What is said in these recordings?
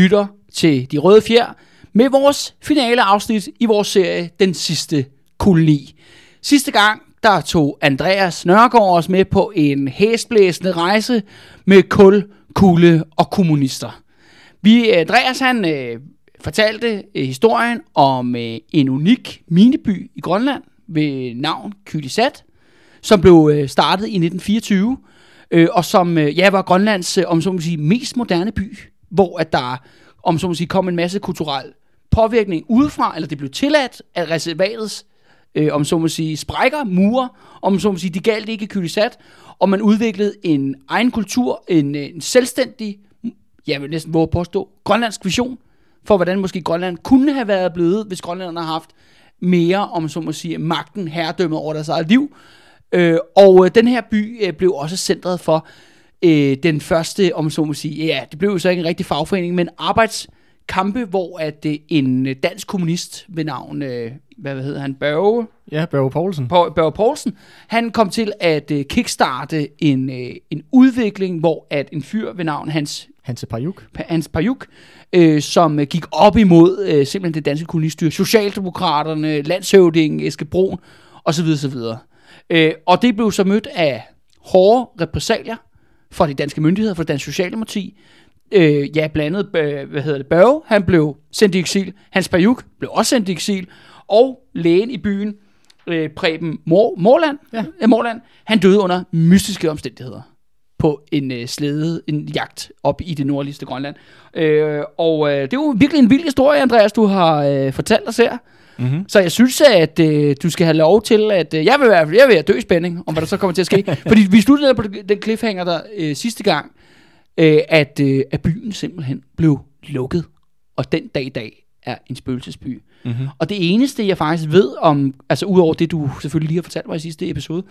Lytter til De Røde Fjer med vores finale afsnit i vores serie Den Sidste Koloni. Sidste gang, der tog Andreas Nørgaard os med på en hæsblæsende rejse med kul, kulde og kommunister. Vi, Andreas han øh, fortalte øh, historien om øh, en unik mineby i Grønland ved navn Kylisat, som blev øh, startet i 1924, øh, og som øh, ja, var Grønlands øh, om så må sige, mest moderne by, hvor at der om så må sige, kom en masse kulturel påvirkning udefra, eller det blev tilladt af reservatets øh, om så må sige, sprækker, mure, om så må sige, de galt ikke Kylisat, og man udviklede en egen kultur, en, øh, en selvstændig, jeg vil næsten våge påstå, grønlandsk vision, for hvordan måske Grønland kunne have været blevet, hvis Grønland har haft mere, om så må sige, magten, herredømmet over deres eget liv. Øh, og øh, den her by øh, blev også centret for øh, den første, om så må sige, ja, det blev jo så ikke en rigtig fagforening, men arbejdskampe, hvor at øh, en øh, dansk kommunist ved navn, øh, hvad hedder han, Børge, Ja, Børge Poulsen. På- Børge Poulsen, han kom til at øh, kickstarte en, øh, en udvikling, hvor at en fyr ved navn Hans Hanse Pajuk. Hans Pajuk, øh, som øh, gik op imod øh, simpelthen det danske kolonistyre, Socialdemokraterne, landshøvdingen, Eske Brun, osv. osv. Øh, og det blev så mødt af hårde repressalier fra de danske myndigheder, fra dansk socialdemokrati. Øh, ja, blandt andet, øh, hvad hedder det, Børge, han blev sendt i eksil. Hans Pajuk blev også sendt i eksil. Og lægen i byen, øh, Preben Mor- Morland, Ja. ja. Morland, han døde under mystiske omstændigheder på en øh, slæde, en jagt op i det nordligste Grønland. Øh, og øh, det er jo virkelig en vild historie, Andreas, du har øh, fortalt os her. Mm-hmm. Så jeg synes, at øh, du skal have lov til, at øh, jeg vil i hvert fald jeg vil være dø spænding, om hvad der så kommer til at ske. Fordi vi sluttede på den cliffhanger der øh, sidste gang, øh, at, øh, at byen simpelthen blev lukket. Og den dag i dag er en spøgelsesby. Mm-hmm. Og det eneste, jeg faktisk ved om, altså udover det, du selvfølgelig lige har fortalt mig i sidste episode,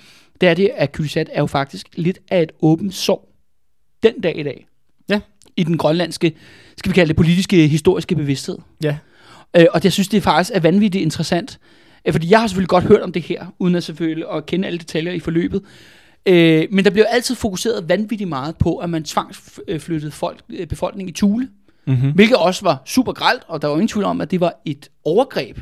det er det, at Kylsat er jo faktisk lidt af et åbent sår den dag i dag. Ja. I den grønlandske, skal vi kalde det politiske, historiske bevidsthed. Ja. Øh, og jeg synes, det faktisk er vanvittigt interessant. Øh, fordi jeg har selvfølgelig godt hørt om det her, uden at selvfølgelig at kende alle detaljer i forløbet. Øh, men der bliver altid fokuseret vanvittigt meget på, at man tvangsflyttede folk, øh, befolkningen i Thule. Mm-hmm. Hvilket også var super gralt, og der var ingen tvivl om, at det var et overgreb.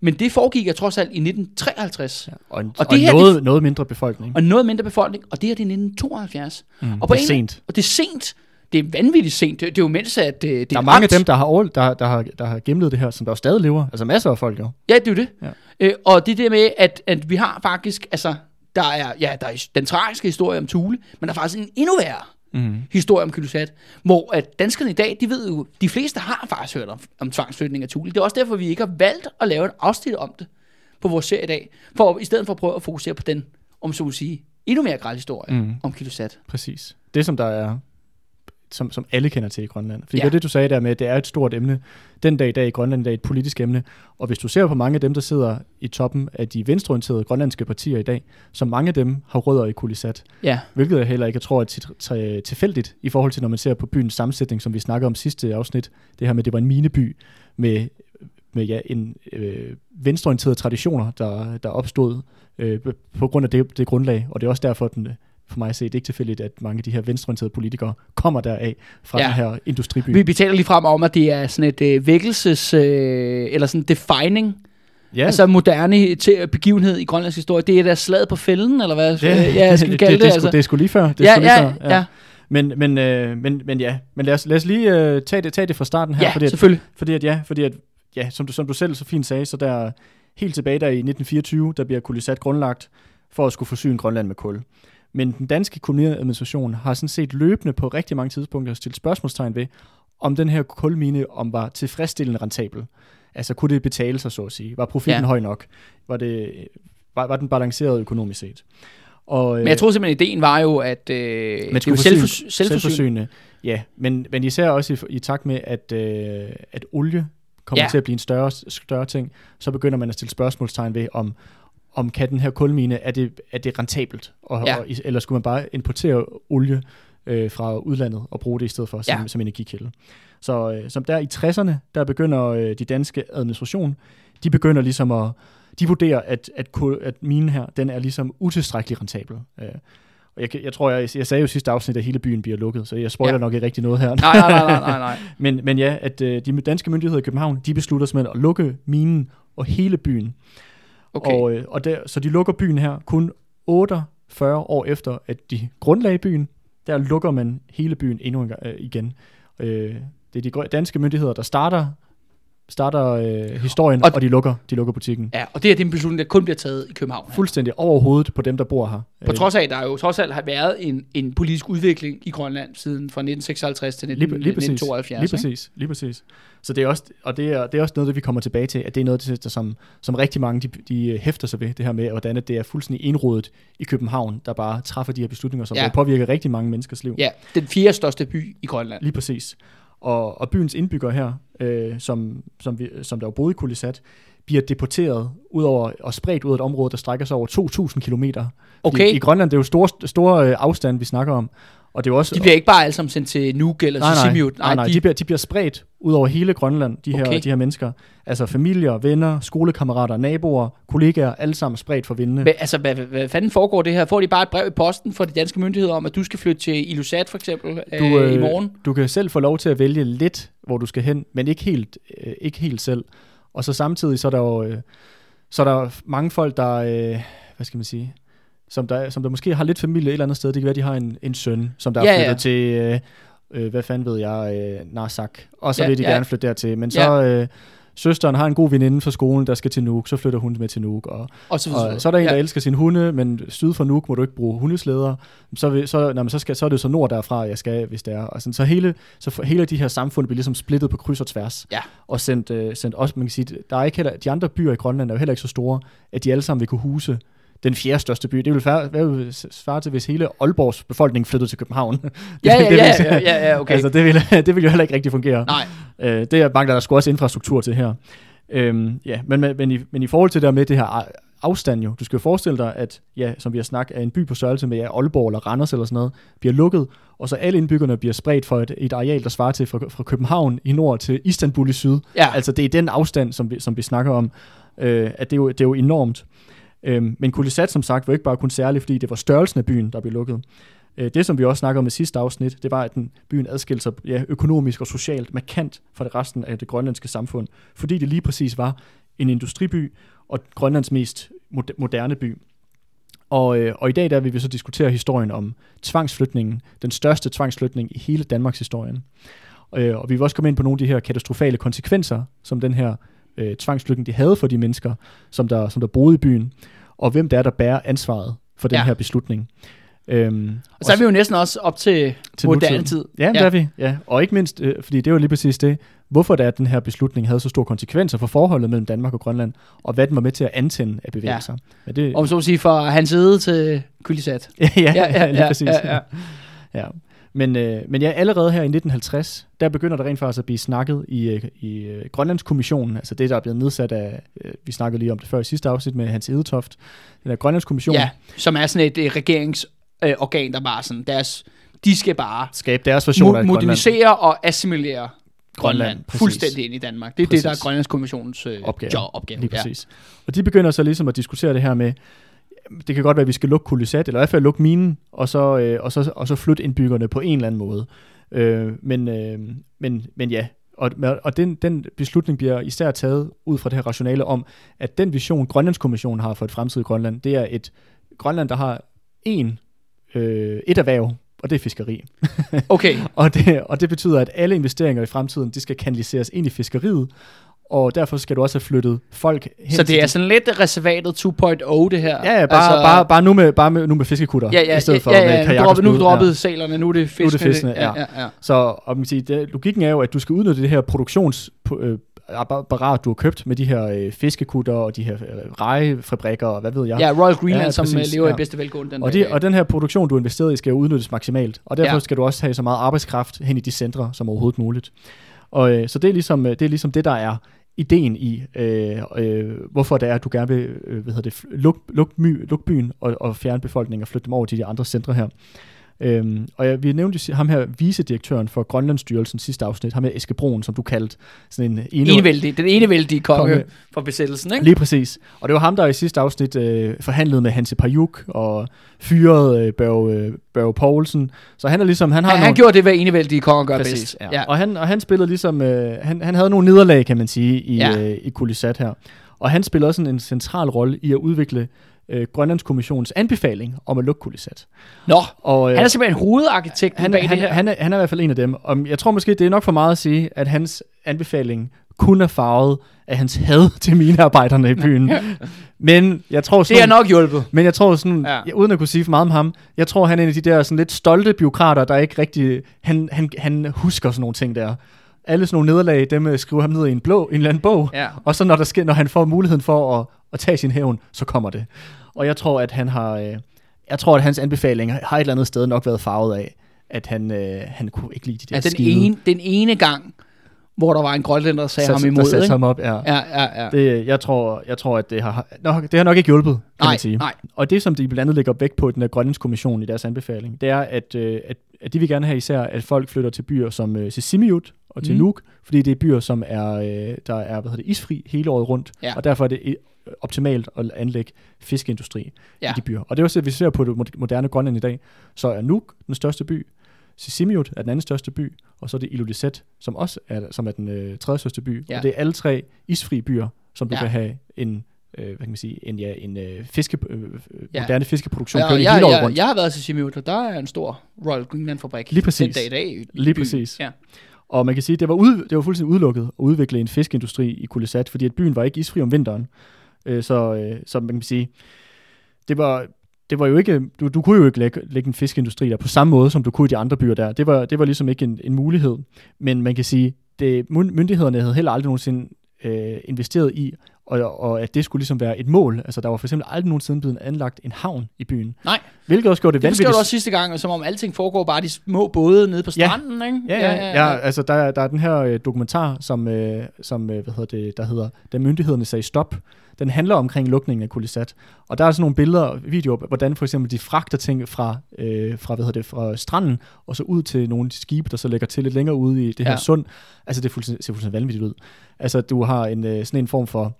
Men det foregik jeg trods alt i 1953. Ja. Og, Og og, det her, noget, noget mindre befolkning. Og noget mindre befolkning, og det her det er 1972. Mm. Og på det er en- sent. Og det er sent. Det er vanvittigt sent. Det, det er jo mens, at øh, det, det Der er et mange af dem, der har, over, der, der, har, der har gemlet det her, som der jo stadig lever. Altså masser af folk jo. Ja, det er jo det. Ja. Øh, og det der med, at, at vi har faktisk, altså, der er, ja, der er den tragiske historie om Thule, men der er faktisk en endnu værre Mm. historie om Kylosat, hvor at danskerne i dag, de ved jo, de fleste har faktisk hørt om, om tvangsflytning af Thule. Det er også derfor, vi ikke har valgt at lave en afsnit om det på vores serie i dag, for i stedet for at prøve at fokusere på den, om så at sige, endnu mere græld historie Mm. om Kylosat. Præcis. Det, som der er som, som alle kender til i Grønland. Fordi Ja. det det, du sagde der med, det er et stort emne. Den dag i dag i Grønland det er et politisk emne. Og hvis du ser på mange af dem, der sidder i toppen af de venstreorienterede grønlandske partier i dag, så mange af dem har rødder i Kulisat. Ja, Hvilket jeg heller ikke tror er til, til, tilfældigt i forhold til, når man ser på byens sammensætning, som vi snakkede om sidste afsnit. Det her med, at det var en mineby med, med ja, en øh, venstreorienterede traditioner, der, der opstod øh, på grund af det, det grundlag. Og det er også derfor, at den, for mig at se, det er ikke tilfældigt, at mange af de her venstreorienterede politikere kommer deraf fra Ja. ja. den her industriby. vi, vi taler lige frem om, at det er sådan et øh, vækkelses, øh, eller sådan defining, ja, altså moderne til, begivenhed i grønlandsk historie. Det er der slaget på fælden, eller hvad? ja, ja skal vi kalde det? det, det, altså? det, det er sgu lige før. Det er ja, sgu lige ja, før, ja, Men, men, øh, men, men ja, men lad os, lad os lige øh, tage, det, tage det fra starten her, ja, fordi at, selvfølgelig. Fordi at ja, fordi at, ja, som du, som du selv så fint sagde, så der helt tilbage der i 1924, der bliver Kulisat grundlagt for at skulle forsyne Grønland med kul. Men den danske koloniadministration har sådan set løbende på rigtig mange tidspunkter stillet spørgsmålstegn ved, om den her kulmine om var tilfredsstillende rentabel. Altså kunne det betale sig, så at sige? Var profitten Ja. høj nok? Var, det, var, var den balanceret økonomisk set? Og, Men jeg tror simpelthen, ideen var jo, at øh, det er jo skulle selvforsy- forsyne- selvforsynende. Ja, men, men især også i, i takt med, at, øh, at olie kommer ja. til at blive en større, større ting, så begynder man at stille spørgsmålstegn ved, om, om kan den her kulmine, er det, er det rentabelt? Og, Ja. og, eller skulle man bare importere olie øh, fra udlandet og bruge det i stedet for som, Ja. som energikilde? Så øh, som der i 60'erne, der begynder øh, de danske administration, de begynder ligesom at, de vurderer, at, at, kul- at minen her, den er ligesom utilstrækkelig rentabel. Øh, Og jeg, jeg tror, jeg, jeg sagde jo i sidste afsnit, at hele byen bliver lukket, så jeg spoiler ja. nok ikke rigtig noget her. Nej, nej, nej, nej, nej, nej. men, men ja, at øh, de danske myndigheder i København, de beslutter simpelthen at lukke minen og hele byen. Okay. Og, øh, og der, så de lukker byen her kun 48 år efter, at de grundlagde byen. Der lukker man hele byen endnu en gang, øh, igen. Øh, det er de danske myndigheder, der starter starter øh, historien, Og- og, de lukker, de lukker butikken. Ja, og det er den beslutning, der kun bliver taget i København. her. Fuldstændig over hovedet på dem, der bor her. På Øh, trods af, at der jo trods alt har været en, en politisk udvikling i Grønland siden fra 1956 til 19, Lige, lige præcis. 1972. Lige ikke? præcis. Lige præcis. Så det er også, og det er, det er også noget, det vi kommer tilbage til, at det er noget, der, som, som rigtig mange de, de hæfter sig ved, det her med, hvordan det er fuldstændig indrådet i København, der bare træffer de her beslutninger, som Ja. ja. påvirker rigtig mange menneskers liv. Ja, den fjerde største by i Grønland. Lige præcis. Og, og byens indbyggere her, øh, som, som, vi, som der jo boede i Kulisat, bliver deporteret ud over, og spredt ud af et område, der strækker sig over 2.000 kilometer. Fordi Okay. I Grønland, det er jo store, store øh, afstand, vi snakker om. Og det er også, De bliver ikke bare alle sammen sendt til Nuuk eller nej, nej, Simiut. nej, nej, de, bliver, de bliver spredt ud over hele Grønland, de her, Okay. de her mennesker. Altså familier, venner, skolekammerater, naboer, kollegaer, alle sammen spredt for vindene. Men, altså, hvad, hvad, fanden foregår det her? Får de bare et brev i posten fra de danske myndigheder om, at du skal flytte til Ilusat for eksempel Du, øh, i øh, morgen? Du kan selv få lov til at vælge lidt, hvor du skal hen, men ikke helt, øh, ikke helt selv. Og så samtidig, så er der jo øh, så er der mange folk, der, øh, hvad skal man sige, som der, som der måske har lidt familie et eller andet sted. Det kan være, de har en, en søn, som der Ja, er flyttet ja. til, øh, øh, hvad fanden ved jeg, øh, Narsak. Og så Ja, vil de ja. gerne flytte dertil. Men så, øh, søsteren har en god veninde fra skolen, der skal til Nuuk, så flytter hun med til Nuuk. Og, Og så, og så er der en, der ja. elsker sin hunde, men syd for Nuuk må du ikke bruge hundeslæder. Så, vil, så, når man så, skal, så er det så nord derfra, jeg skal, hvis det er. Og sådan, så hele, så hele de her samfund bliver ligesom splittet på kryds og tværs. Ja. Og sendt, øh, sendt også, man kan sige, der er ikke heller, de andre byer i Grønland er jo heller ikke så store, at de alle sammen vil kunne huse den fjerde største by. Det vil færre- hvad vil svare til, hvis hele Aalborgs befolkning flyttede til København. Det, Ja, ja, det ja, ja, ja, ja, okay. Altså, det vil, det vil jo heller ikke rigtig fungere. Nej, Øh, det er mange, der skulle også infrastruktur til her. Øhm, ja, men, men, men, i, men i forhold til det der med det her afstand jo, du skal jo forestille dig, at ja, som vi har snakket, at en by på størrelse med ja, Aalborg eller Randers eller sådan noget, bliver lukket, og så alle indbyggerne bliver spredt fra et, et areal, der svarer til fra, fra København i nord til Istanbul i syd. ja. Altså det er den afstand, som vi, som vi snakker om, øh, at det er, jo, det er jo enormt. Øhm, men Kulisat, som sagt, var ikke bare kun særlig, fordi det var størrelsen af byen, der blev lukket. Øh, det, som vi også snakker om i sidste afsnit, det var, at den, byen adskilte sig ja, økonomisk og socialt markant fra det resten af det grønlandske samfund, fordi det lige præcis var en industriby og Grønlands mest moderne by. Og, øh, og i dag der vil vi så diskutere historien om tvangsflytningen, den største tvangsflytning i hele Danmarks historien. Øh, og vi vil også komme ind på nogle af de her katastrofale konsekvenser, som den her øh, tvangsflytning de havde for de mennesker, som der, som der boede i byen, og hvem det er, der bærer ansvaret for den Ja. her beslutning. Øhm, Og så er vi jo næsten også op til, til moderne tid. Ja, ja, det er vi. Ja. Og ikke mindst, øh, fordi det jo lige præcis det, hvorfor det er, at den her beslutning havde så store konsekvenser for forholdet mellem Danmark og Grønland, og hvad den var med til at antænde af bevægelser. Ja. Men det, Om så at sige, fra hans side til Kulisat. ja, ja, Ja, ja, lige præcis. ja, ja. ja. Men, øh, men ja, allerede her i 1950, der begynder der rent faktisk at blive snakket i, øh, i øh, Grønlandskommissionen, altså det, der er blevet nedsat af, øh, vi snakkede lige om det før i sidste afsnit med Hans Edetoft, den der Grønlandskommission, Ja, som er sådan et, et regeringsorgan, der bare sådan, deres, de skal bare skabe deres version af mo- et Grønland. og assimilere Grønland, Grønland, præcis. fuldstændig ind i Danmark. Det er det, der er Præcis. Grønlandskommissionens øh, Opgave. job, opgave. Lige præcis. Og de begynder så ligesom at diskutere det her med, det kan godt være, at vi skal lukke Kulisat, eller i hvert fald lukke minen, og så, øh, og så, og så flytte indbyggerne på en eller anden måde. Øh, men, øh, men, men ja, og, og den, den beslutning bliver især taget ud fra det her rationale om, at den vision, Grønlandskommissionen har for et fremtidigt Grønland, det er et Grønland, der har en, øh, et erhverv, og det er fiskeri. Okay, Og det, og det betyder, at alle investeringer i fremtiden, de skal kanaliseres ind i fiskeriet, og derfor skal du også have flyttet folk hen så det er sådan lidt reservatet 2.0 det her. Ja, ja bare, altså, bare, bare nu med, bare med, nu med fiskekutter, ja, ja, i stedet for ja, med ja, nu, kajak og droppet, nu spyd. droppet sælerne, nu er det fiskene. Nu er det fiskene, ja. ja, ja. Så og man sige, det, logikken er jo, at du skal udnytte det her produktionsapparat, du har købt med de her øh, fiskekutter og de her øh, rejefabrikker og hvad ved jeg. Ja, Royal Greenland, Ja, som præcis, præcis, lever ja. i bedste velgående den og, det, dag. og den her produktion, du har investeret i, skal jo udnyttes maksimalt. Og derfor Ja. skal du også have så meget arbejdskraft hen i de centre som overhovedet muligt. Og øh, så det er, ligesom, øh, det er ligesom det, der er ideen i, øh, øh, hvorfor det er, at du gerne vil øh, hvad hedder det, luk, luk, my, luk byen og, og fjerne befolkningen og flytte dem over til de andre centre her. Øhm, og jeg, vi nævnte jo ham her, vicedirektøren for Grønlandsstyrelsen sidste afsnit, ham her Eske Broen, som du kaldte sådan en ene, Enevældig, den enevældige konge, Konge. for besættelsen, ikke? Lige præcis. Og det var ham, der i sidste afsnit øh, forhandlede med Hanse Pajuk og fyrede øh, Børge, øh, Børge Poulsen. Så han er ligesom, han har Han, han nogle... gjorde det, hvad enevældige konger gør Præcis, bedst. ja. Og, han, og han spillede ligesom, øh, han, han havde nogle nederlag, kan man sige, i, Ja. ja. øh, i Kulisat her. Og han spiller også en, en central rolle i at udvikle øh, Grønlandskommissionens anbefaling om at lukke Kulisat. Nå, Og, øh, han er simpelthen hovedarkitekten han, bag han, det her. han, er, han er i hvert fald en af dem. Og jeg tror måske, det er nok for meget at sige, at hans anbefaling kun er farvet af hans had til minearbejderne i byen. Men jeg tror det sådan, er nok hjulpet. men jeg tror sådan, Ja. ja. uden at kunne sige for meget om ham, jeg tror han er en af de der sådan lidt stolte byråkrater, der ikke rigtig, han, han, han husker sådan nogle ting der. Alle sådan nogle nederlag, dem øh, skriver ham ned i en blå, en eller anden bog. Ja. Og så når, der sker, når han får muligheden for at, at tage sin hævn, så kommer det. Og jeg tror, at han har, øh, jeg tror, at hans anbefaling har et eller andet sted nok været farvet af, at han, øh, han kunne ikke lide de der Ja, den, skide, ene, den ene gang, hvor der var en grønlænder, der sagde der- ham der imod, satte ikke? ham op. Ja. Ja, ja, ja. Det, jeg, tror, jeg tror, at det har, nok, det har nok ikke hjulpet, kan nej, man sige. nej. Og det, som de blandt andet lægger vægt på i den der Grønlandskommission i deres anbefaling, det er, at, øh, at, at de vil gerne have især, at folk flytter til byer som øh, Sisimiut og til Mm. Nuuk, fordi det er byer, som er, øh, der er hvad hedder det, isfri hele året rundt, Ja. og derfor er det optimalt at anlægge fiskeindustri Ja. i de byer. Og det er også, at vi ser på det mod- moderne Grønland i dag, så er Nuuk den største by, Sisimiut er den anden største by, og så er det Ilulissat, som også er, som er den øh, tredje største by. Ja. Og det er alle tre isfri byer, som du Ja. ja. kan have en, øh, hvad kan man sige, en, ja, en øh, fiske, øh, Ja. moderne fiskeproduktion Ja, kørende jeg, hele året jeg, rundt. jeg har været til Simiut, og der er en stor Royal Greenland-fabrik. Lige præcis. Den dag i dag. i Lige byen. præcis. Ja. Og man kan sige, at det var, ud, det var fuldstændig udelukket at udvikle en fiskeindustri i Kulisat, fordi at byen var ikke isfri om vinteren. Øh, så, øh, så man kan sige, det var, det var jo ikke, du, du kunne jo ikke lægge, lægge en fiskeindustri der på samme måde, som du kunne i de andre byer der. Det var, det var ligesom ikke en, en mulighed. Men man kan sige, det, myn- myndighederne havde heller aldrig nogensinde øh, investeret i, og, og at det skulle ligesom være et mål. Altså der var for eksempel aldrig nogensinde blevet anlagt en havn i byen. Nej. Hvilket også gjorde det, Det vanvittigt. du også sidste gang, som om alting foregår bare de små både nede på Ja. stranden, ikke? Ja, ja, ja, ja. altså der, er- der er den her øh, dokumentar, som, øh, som øh, hvad hedder det, der hedder, da myndighederne sagde stop. Den handler omkring lukningen af Kulisat. Og der er sådan nogle billeder og videoer, hvordan for eksempel de fragter ting fra, øh, fra, hvad hedder det, fra stranden, og så ud til nogle skibe, der så lægger til lidt længere ude i det her Ja. sund. Altså det fuldstændig, ser fuldstændig vanvittigt ud. Altså du har en, øh, sådan en form for,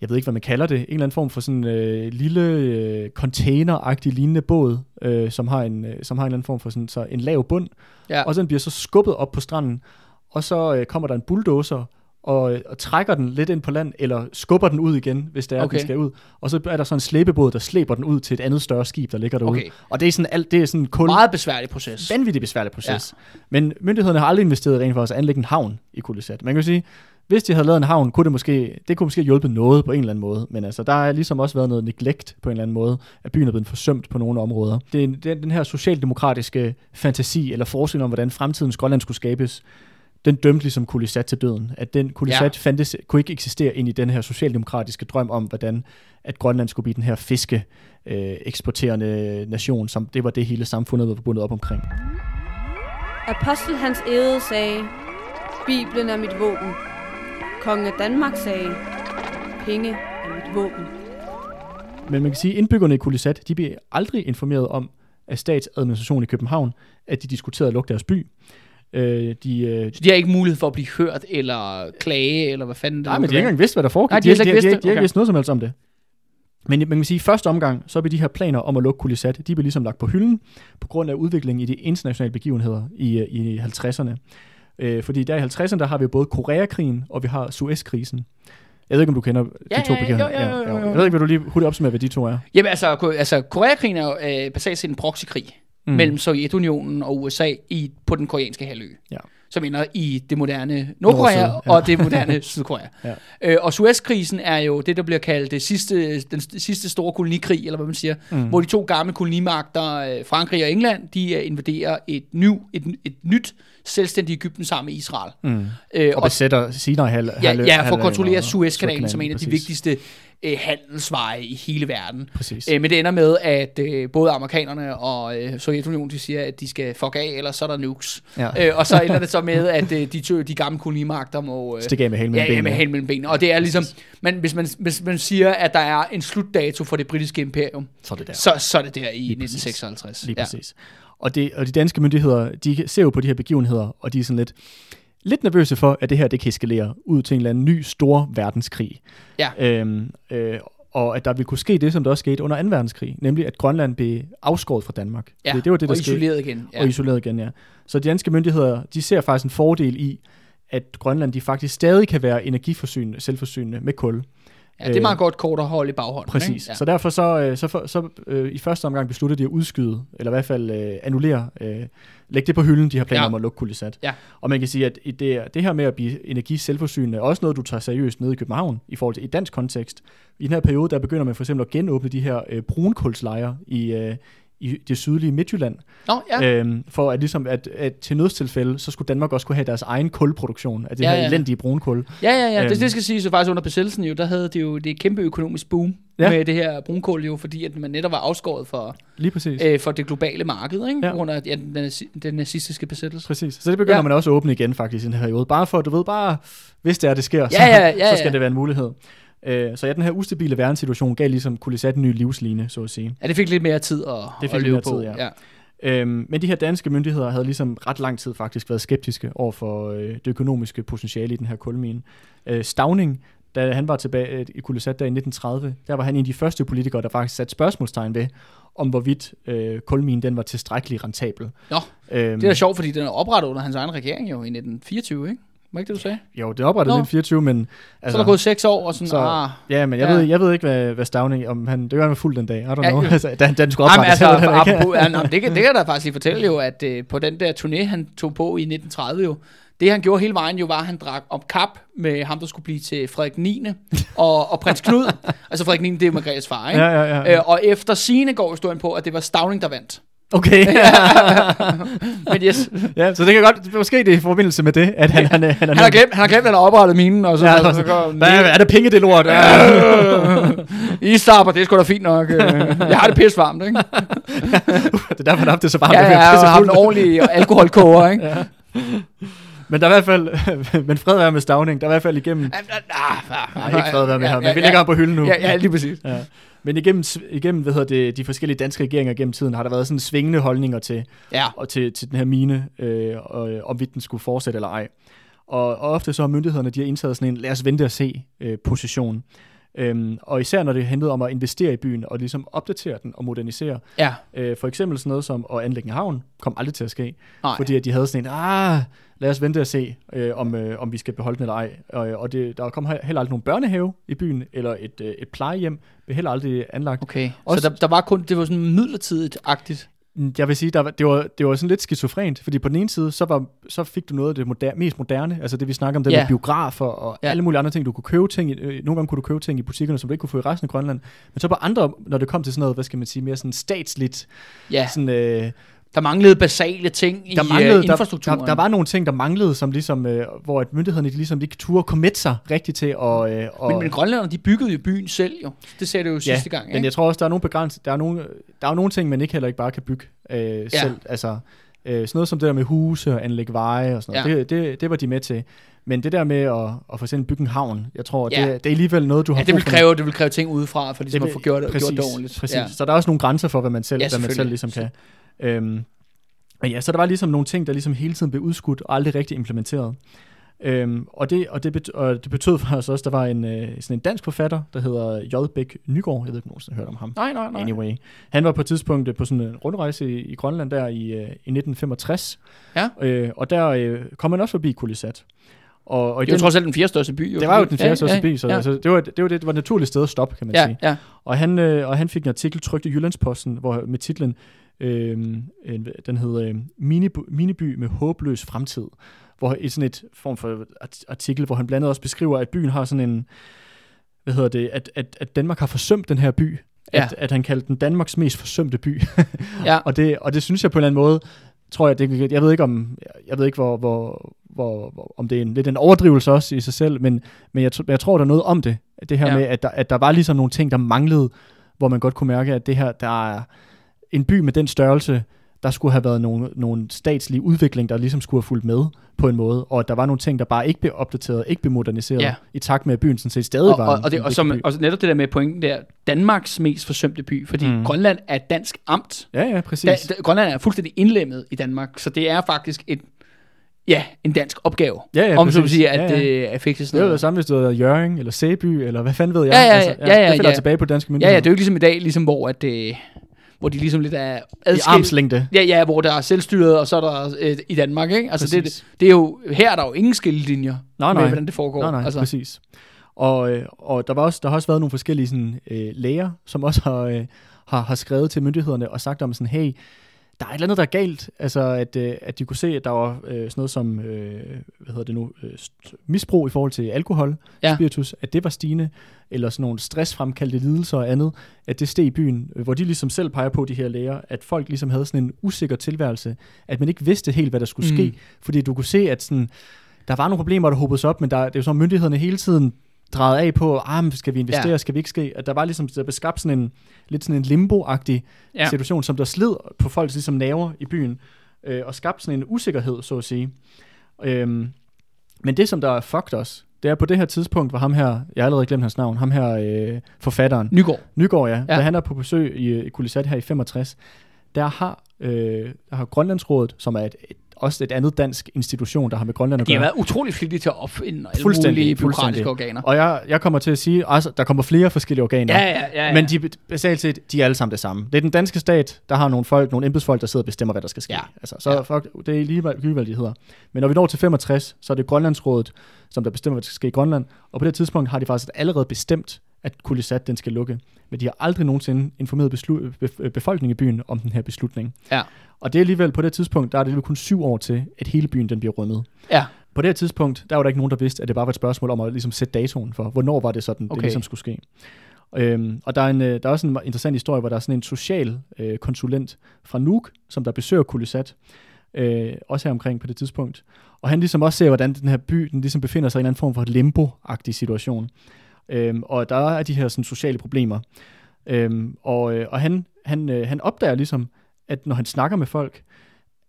jeg ved ikke, hvad man kalder det, en eller anden form for sådan øh, lille øh, container-agtig lignende båd, øh, som, har en, øh, som har en eller anden form for sådan, så en lav bund, Ja. og så den bliver så skubbet op på stranden, og så øh, kommer der en bulldozer, og, og trækker den lidt ind på land, eller skubber den ud igen, hvis det er, okay. Den skal ud. Og så er der sådan en slæbebåd, der slæber den ud til et andet større skib, der ligger derude. Okay. Og det er sådan alt, det er sådan en kul, Meget besværlig proces. vanvittigt besværlig proces. Ja. Men myndighederne har aldrig investeret rent for at anlægge en havn i Kulisat. Man kan jo sige, hvis de havde lavet en havn, kunne det måske, det kunne måske hjælpe noget på en eller anden måde. Men altså, der har ligesom også været noget neglect på en eller anden måde, at byen er blevet forsømt på nogle områder. Det er en- den, den her socialdemokratiske fantasi, eller forestilling om, hvordan fremtidens Grønland skulle skabes, den dømte ligesom Kulisat til døden. At den Kulisat Ja. fandtes, kunne ikke eksistere ind i den her socialdemokratiske drøm om, hvordan at Grønland skulle blive den her fiske øh, eksporterende nation, som det var det hele samfundet var bundet op omkring. Apostel Hans Ede sagde, Bibelen er mit våben. Kongen af Danmark sagde, penge er mit våben. Men man kan sige, at indbyggerne i Kulisat, de blev aldrig informeret om af statsadministrationen i København, at de diskuterede at lukke deres by. Øh, de, øh, Så de har ikke mulighed for at blive hørt, eller klage, eller hvad fanden det nej, men de har ikke engang vidst, hvad der foregik. Nej, de har slet ikke de, vidst de, det. de, de har Okay. ikke vidst noget som helst om det. Men man kan sige, at i første omgang, så blev de her planer om at lukke Kulisat, de blev ligesom lagt på hylden, på grund af udviklingen i de internationale begivenheder i, i 50'erne. Øh, fordi der i 50'erne, der har vi både Koreakrigen, og vi har Suezkrisen. Jeg ved ikke, om du kender Ja, de to ja, begivenheder. jo, jo, jo, jo. Jeg ved ikke, vil du lige hurtigt opsummere, hvad de to er? Jamen altså, altså Koreakrigen er jo øh, basalt set en proxykrig mm. mellem Sovjetunionen og USA i, på den koreanske halvø. Ja. Som ender i det moderne Nordkorea Nord-Syd, ja. og det moderne Sydkorea. Ja. Øh, og Suezkrisen er jo det, der bliver kaldt det sidste, den st- sidste store kolonikrig, eller hvad man siger, mm. hvor de to gamle kolonimagter, øh, Frankrig og England, de øh, invaderer et, ny, et, et nyt selvstændigt Ægypten sammen med Israel. Mm. Øh, Og besætter Sinai halv, Ja, halvø- ja, for at kontrollere Suezkanalen, som er en af de vigtigste øh, handelsveje i hele verden. Præcis. Øh, men det ender med, at øh, både amerikanerne og øh, Sovjetunionen de siger, at de skal fuck af, eller så er der nukes. Ja. Øh, og så ender det så med, at øh, de, to, de gamle kolonimagter må... Øh, Stikke af med halen mellem ja, benene. med halen mellem benene. Og det er ligesom, man, hvis, man, hvis man siger, at der er en slutdato for det britiske imperium, Så er det der. så, så er det der i Lige præcis. 1956. Lige ja. præcis. Og, det, og de danske myndigheder, de ser jo på de her begivenheder, og de er sådan lidt, lidt nervøse for, at det her det kan eskalere ud til en eller anden ny stor verdenskrig. Ja. Øhm, øh, og at der ville kunne ske det, som der også skete under 2. verdenskrig, nemlig at Grønland blev afskåret fra Danmark. Ja, det, det var det, der og skete. isoleret igen. Ja. Og isoleret igen, ja. Så de danske myndigheder, de ser faktisk en fordel i, at Grønland de faktisk stadig kan være energiforsynende, selvforsynende med kul. Ja, det er meget godt kort at holde i baghånden. Præcis. Ikke? Ja. Så derfor så, øh, så, for, så øh, i første omgang besluttede de at udskyde, eller i hvert fald øh, annullere, øh, lægge det på hylden, de har planer Ja. om at lukke Kulisat. Ja. Og man kan sige, at det, det her med at blive energi selvforsynende, er også noget, du tager seriøst nede i København, i forhold til i dansk kontekst. I den her periode, der begynder man for eksempel at genåbne de her øh, brunkulslejre i, øh, i det sydlige Midtjylland, Nå, ja. ja. øhm, for at, ligesom at, at til nødstilfælde, så skulle Danmark også kunne have deres egen kulproduktion af det Ja, ja, her ja. elendige brunkul. Ja, ja, ja. Det, Øhm. det skal sige, så faktisk under besættelsen jo, der havde det jo det et kæmpe økonomisk boom Ja. med det her brunkul jo, fordi at man netop var afskåret for, Lige præcis. øh, for det globale marked, ikke? Ja. Af ja, den, den nazistiske besættelse. Præcis. Så det begynder Ja. ja. man også at åbne igen faktisk i den her periode. Bare for, du ved, bare hvis det er, det sker, så, Ja, ja, ja, så skal ja. det være en mulighed. Øh, så ja, den her ustabile verdenssituation gav ligesom Kulisat en ny livsline, så at sige. Ja, det fik lidt mere tid at, Det fik at mere på. tid, ja. ja. Øhm, men de her danske myndigheder havde ligesom ret lang tid faktisk været skeptiske over for øh, det økonomiske potentiale i den her kulmine. Øh, Stavning, da han var tilbage øh, i Kulisat der i 1930, der var han en af de første politikere, der faktisk satte spørgsmålstegn ved, om hvorvidt øh, kulminen den var tilstrækkeligt rentabel. Nå, Øhm, Det er da sjovt, fordi den er oprettet under hans egen regering jo i 1924, ikke? Var ikke det, du sagde? Jo, det oprettet Nå. i 24, men... Altså, så er der gået seks år, og sådan, så, ah, Ja, men jeg, Ja. Ved, jeg ved ikke, hvad, hvad Stavning, om han, det gør han var fuld den dag, I don't Ja, know, altså, da, da den skulle oprettes. altså, jeg ved det apropos, ja, nå, det, kan, det kan da faktisk lige fortælle jo, at øh, på den der turné, han tog på i 1930 jo, det han gjorde hele vejen jo var, at han drak op kap med ham, der skulle blive til Frederik 9. og, og prins Knud. altså Frederik 9. det er Margrethes far, ikke? Ja, ja, ja. Øh, og efter sine går historien på, at det var Stavning, der vandt. Okay, Men yes, ja, så det kan godt, måske det er i forbindelse med det, at han, han, han, han, han har glemt, han har glemt, at han har oprettet minen, og så, Ja, ja, så, går Hvad er det penge, det lort? Ja. I stopper, det er sgu da fint nok. øh. Jeg har det pisse varmt, ikke? det er derfor, han har det så varmt. Ja, at ja, vi er jeg har en ordentlig alkoholkoger, ikke? Ja. Men der er i hvert fald, men fred være med Stavning, der er i hvert fald igennem, Ah, ah, nej, ikke fred være med Ja, ham, ja, men vi ja. lægger ham på hylden nu. Ja, ja, lige præcis. Ja. Men igennem, igennem hvad hedder det, de forskellige danske regeringer gennem tiden, har der været sådan svingende holdninger til, Ja, og til, til den her mine, øh, og, om hvorvidt den skulle fortsætte eller ej. Og, og ofte så har myndighederne, de har indtaget sådan en lad os vente og se øh, position. Øhm, og især når det handlede om at investere i byen og ligesom opdatere den og modernisere. ja. Øh, for eksempel sådan noget som at anlægge en havn, kom aldrig til at ske. Nej. Fordi at de havde sådan en, ah, lad os vente og se, øh, om, øh, om vi skal beholde den eller ej. Og, og det, der kom he- heller aldrig nogen børnehave i byen, eller et, øh, et plejehjem, blev heller aldrig anlagt. Okay, Også- så der, der var kun, det var sådan midlertidigt-agtigt. Jeg vil sige, der var, det, var, det var sådan lidt skizofrent, fordi på den ene side, så, var, så fik du noget af det moder- mest moderne, altså det vi snakker om, det Ja. med biografer og Ja. alle mulige andre ting, du kunne købe ting, i- øh, nogle gange kunne du købe ting i butikkerne, som du ikke kunne få i resten af Grønland, men så på andre, når det kom til sådan noget, hvad skal man sige, mere sådan statsligt, Ja, sådan, øh, der manglede basale ting der, i manglede, uh, der, infrastrukturen. der, der, var nogle ting, der manglede, som ligesom, øh, hvor at myndighederne de ligesom ikke turde committe sig rigtigt til at... Øh, og, men, men grønlænderne, de byggede jo byen selv jo. Det sagde det jo ja, sidste gang, men ikke? jeg tror også, der er nogle begrænsninger, der er nogle, der er nogle ting, man ikke heller ikke bare kan bygge øh, ja. selv. Altså, øh, sådan noget som det der med huse og anlægge veje og sådan noget, Ja. det, det, det var de med til. Men det der med at, at for eksempel bygge en havn, jeg tror, Ja. det, det er alligevel noget, du har Ja, det vil kræve, det vil kræve ting udefra, for ligesom Det at få vil- gjort, præcis, gjort det ordentligt. Præcis. Ja. Så der er også nogle grænser for, hvad man selv, Ja, hvad man selv ligesom kan. Øhm, men ja, så der var ligesom nogle ting, der ligesom hele tiden blev udskudt og aldrig rigtig implementeret. Øhm, og, det, og, det bet, og det betød faktisk også, at der var en, øh, sådan en dansk forfatter, der hedder J. Bæk Nygaard. Jeg ved ikke, om nogen har hørt om ham. Nej, nej, nej. Anyway. Han var på et tidspunkt øh, på sådan en rundrejse i, i Grønland der i, øh, i 1965. Ja. Øh, og der øh, kom han også forbi Kulisat. Og, og Det jo den- trods alt den fjerde største by. Jo. det var jo den fjerde største ja, by, så ja. altså, det, var, det, var det, det var et naturligt sted at stoppe, kan man Ja, sige. ja. Og han, øh, og han fik en artikel trykt i Jyllandsposten, hvor, med titlen, øh, en, den hedder øh, Miniby, Miniby med håbløs fremtid, hvor i sådan et form for art- artikel, hvor han blandt andet også beskriver, at byen har sådan en, hvad hedder det, at, at, at Danmark har forsømt den her by. Ja. At, at han kaldte den Danmarks mest forsømte by. ja. og, det, og det synes jeg på en eller anden måde, tror jeg, det, jeg ved ikke om, jeg ved ikke hvor, hvor, hvor, hvor om det er en, lidt en overdrivelse også i sig selv, men, men jeg, jeg tror, der er noget om det. Det her ja. med, at der, at der var ligesom nogle ting, der manglede, hvor man godt kunne mærke, at det her, der er en by med den størrelse, der skulle have været nogle, nogle statslige udvikling, der ligesom skulle have fulgt med på en måde, og at der var nogle ting, der bare ikke blev opdateret, ikke blev moderniseret, Ja. i takt med, at byen sådan set stadig Og, var og, og, det, og, som, by. og netop det der med pointen der, Danmarks mest forsømte by, fordi mm. Grønland er et dansk amt. Ja, ja, præcis. Da, da, Grønland er fuldstændig indlemmet i Danmark, så det er faktisk et, ja, en dansk opgave. Ja, ja, om så vil præcis. sige, at Ja, ja. det er fikset det sådan er jo noget. det samme, hvis det hedder Jørgen, eller Sæby, eller hvad fanden ved jeg. Ja, ja, altså, ja, ja, Det falder ja. tilbage på danske Ja, myndigheder. ja, det er jo ikke ligesom i dag, ligesom hvor, at, øh, hvor de ligesom lidt er I adskilt. armslængde. Ja, ja, hvor der er selvstyret, og så er der øh, i Danmark, ikke? Altså, det, Præcis. det er jo, her er der jo ingen skillelinjer Nej, med, nej. hvordan det foregår. Nej, nej, altså, altså. præcis. Og, øh, og der, var også, der har også været nogle forskellige sådan, øh, læger, som også har, øh, har, har skrevet til myndighederne og sagt om sådan, hey, der er et eller andet, der er galt. Altså, at, øh, at de kunne se, at der var øh, sådan noget som, øh, hvad hedder det nu, øh, misbrug i forhold til alkohol, Ja. spiritus, at det var stigende, eller sådan nogle stressfremkaldte lidelser og andet, at det steg i byen, hvor de ligesom selv peger på, de her læger, at folk ligesom havde sådan en usikker tilværelse, at man ikke vidste helt, hvad der skulle Mm. ske, fordi du kunne se, at sådan, der var nogle problemer, der hobede sig op, men der, det er jo så, myndighederne hele tiden drejede af på, ah, skal vi investere, Ja. skal vi ikke ske? At der var ligesom, der blev skabt sådan en, lidt sådan en limbo-agtig Ja. situation, som der slid på folks ligesom naver i byen, øh, og skabte sådan en usikkerhed, så at sige. Øhm, men det, som der er fucked os, det er på det her tidspunkt, hvor ham her, jeg har allerede glemt hans navn, ham her øh, forfatteren, Nygaard. Nygaard, ja, Ja. ja. da han er på besøg i, i Kulisat her i 65, der har, øh, der har Grønlandsrådet, som er et, et, også et andet dansk institution, der har med Grønland at De har gøre. været utrolig flittige til at opfinde alle mulige byråkratiske organer. Og jeg, jeg kommer til at sige, altså, der kommer flere forskellige organer. Ja, ja, ja. ja. Men de, basalt set, de er alle sammen det samme. Det er den danske stat, der har nogle folk, nogle embedsfolk, der sidder og bestemmer, hvad der skal ske. Ja. Altså, så Ja. fuck, det er lige hvad de hedder. Men når vi når til 65, så er det Grønlandsrådet, som der bestemmer, hvad der skal ske i Grønland. Og på det tidspunkt har de faktisk allerede bestemt, at Kulisat den skal lukke. Men de har aldrig nogensinde informeret beslu- bef- befolkningen i byen om den her beslutning. Ja. Og det er alligevel på det tidspunkt, der er det kun syv år til, at hele byen den bliver rømmet. Ja. På det her tidspunkt, der var der ikke nogen, der vidste, at det bare var et spørgsmål om at ligesom sætte datoen for, hvornår var det sådan, okay. Okay. det ligesom skulle ske. Øhm, og der er, en, øh, der er også en interessant historie, hvor der er sådan en social øh, konsulent fra Nuuk, som der besøger Kulisat, øh, også her omkring på det tidspunkt. Og han ligesom også ser, hvordan den her by den ligesom befinder sig i en eller anden form for limbo-agtig situation. Øhm, og der er de her sådan, sociale problemer. Øhm, og, øh, og han, han, øh, han opdager ligesom, at når han snakker med folk,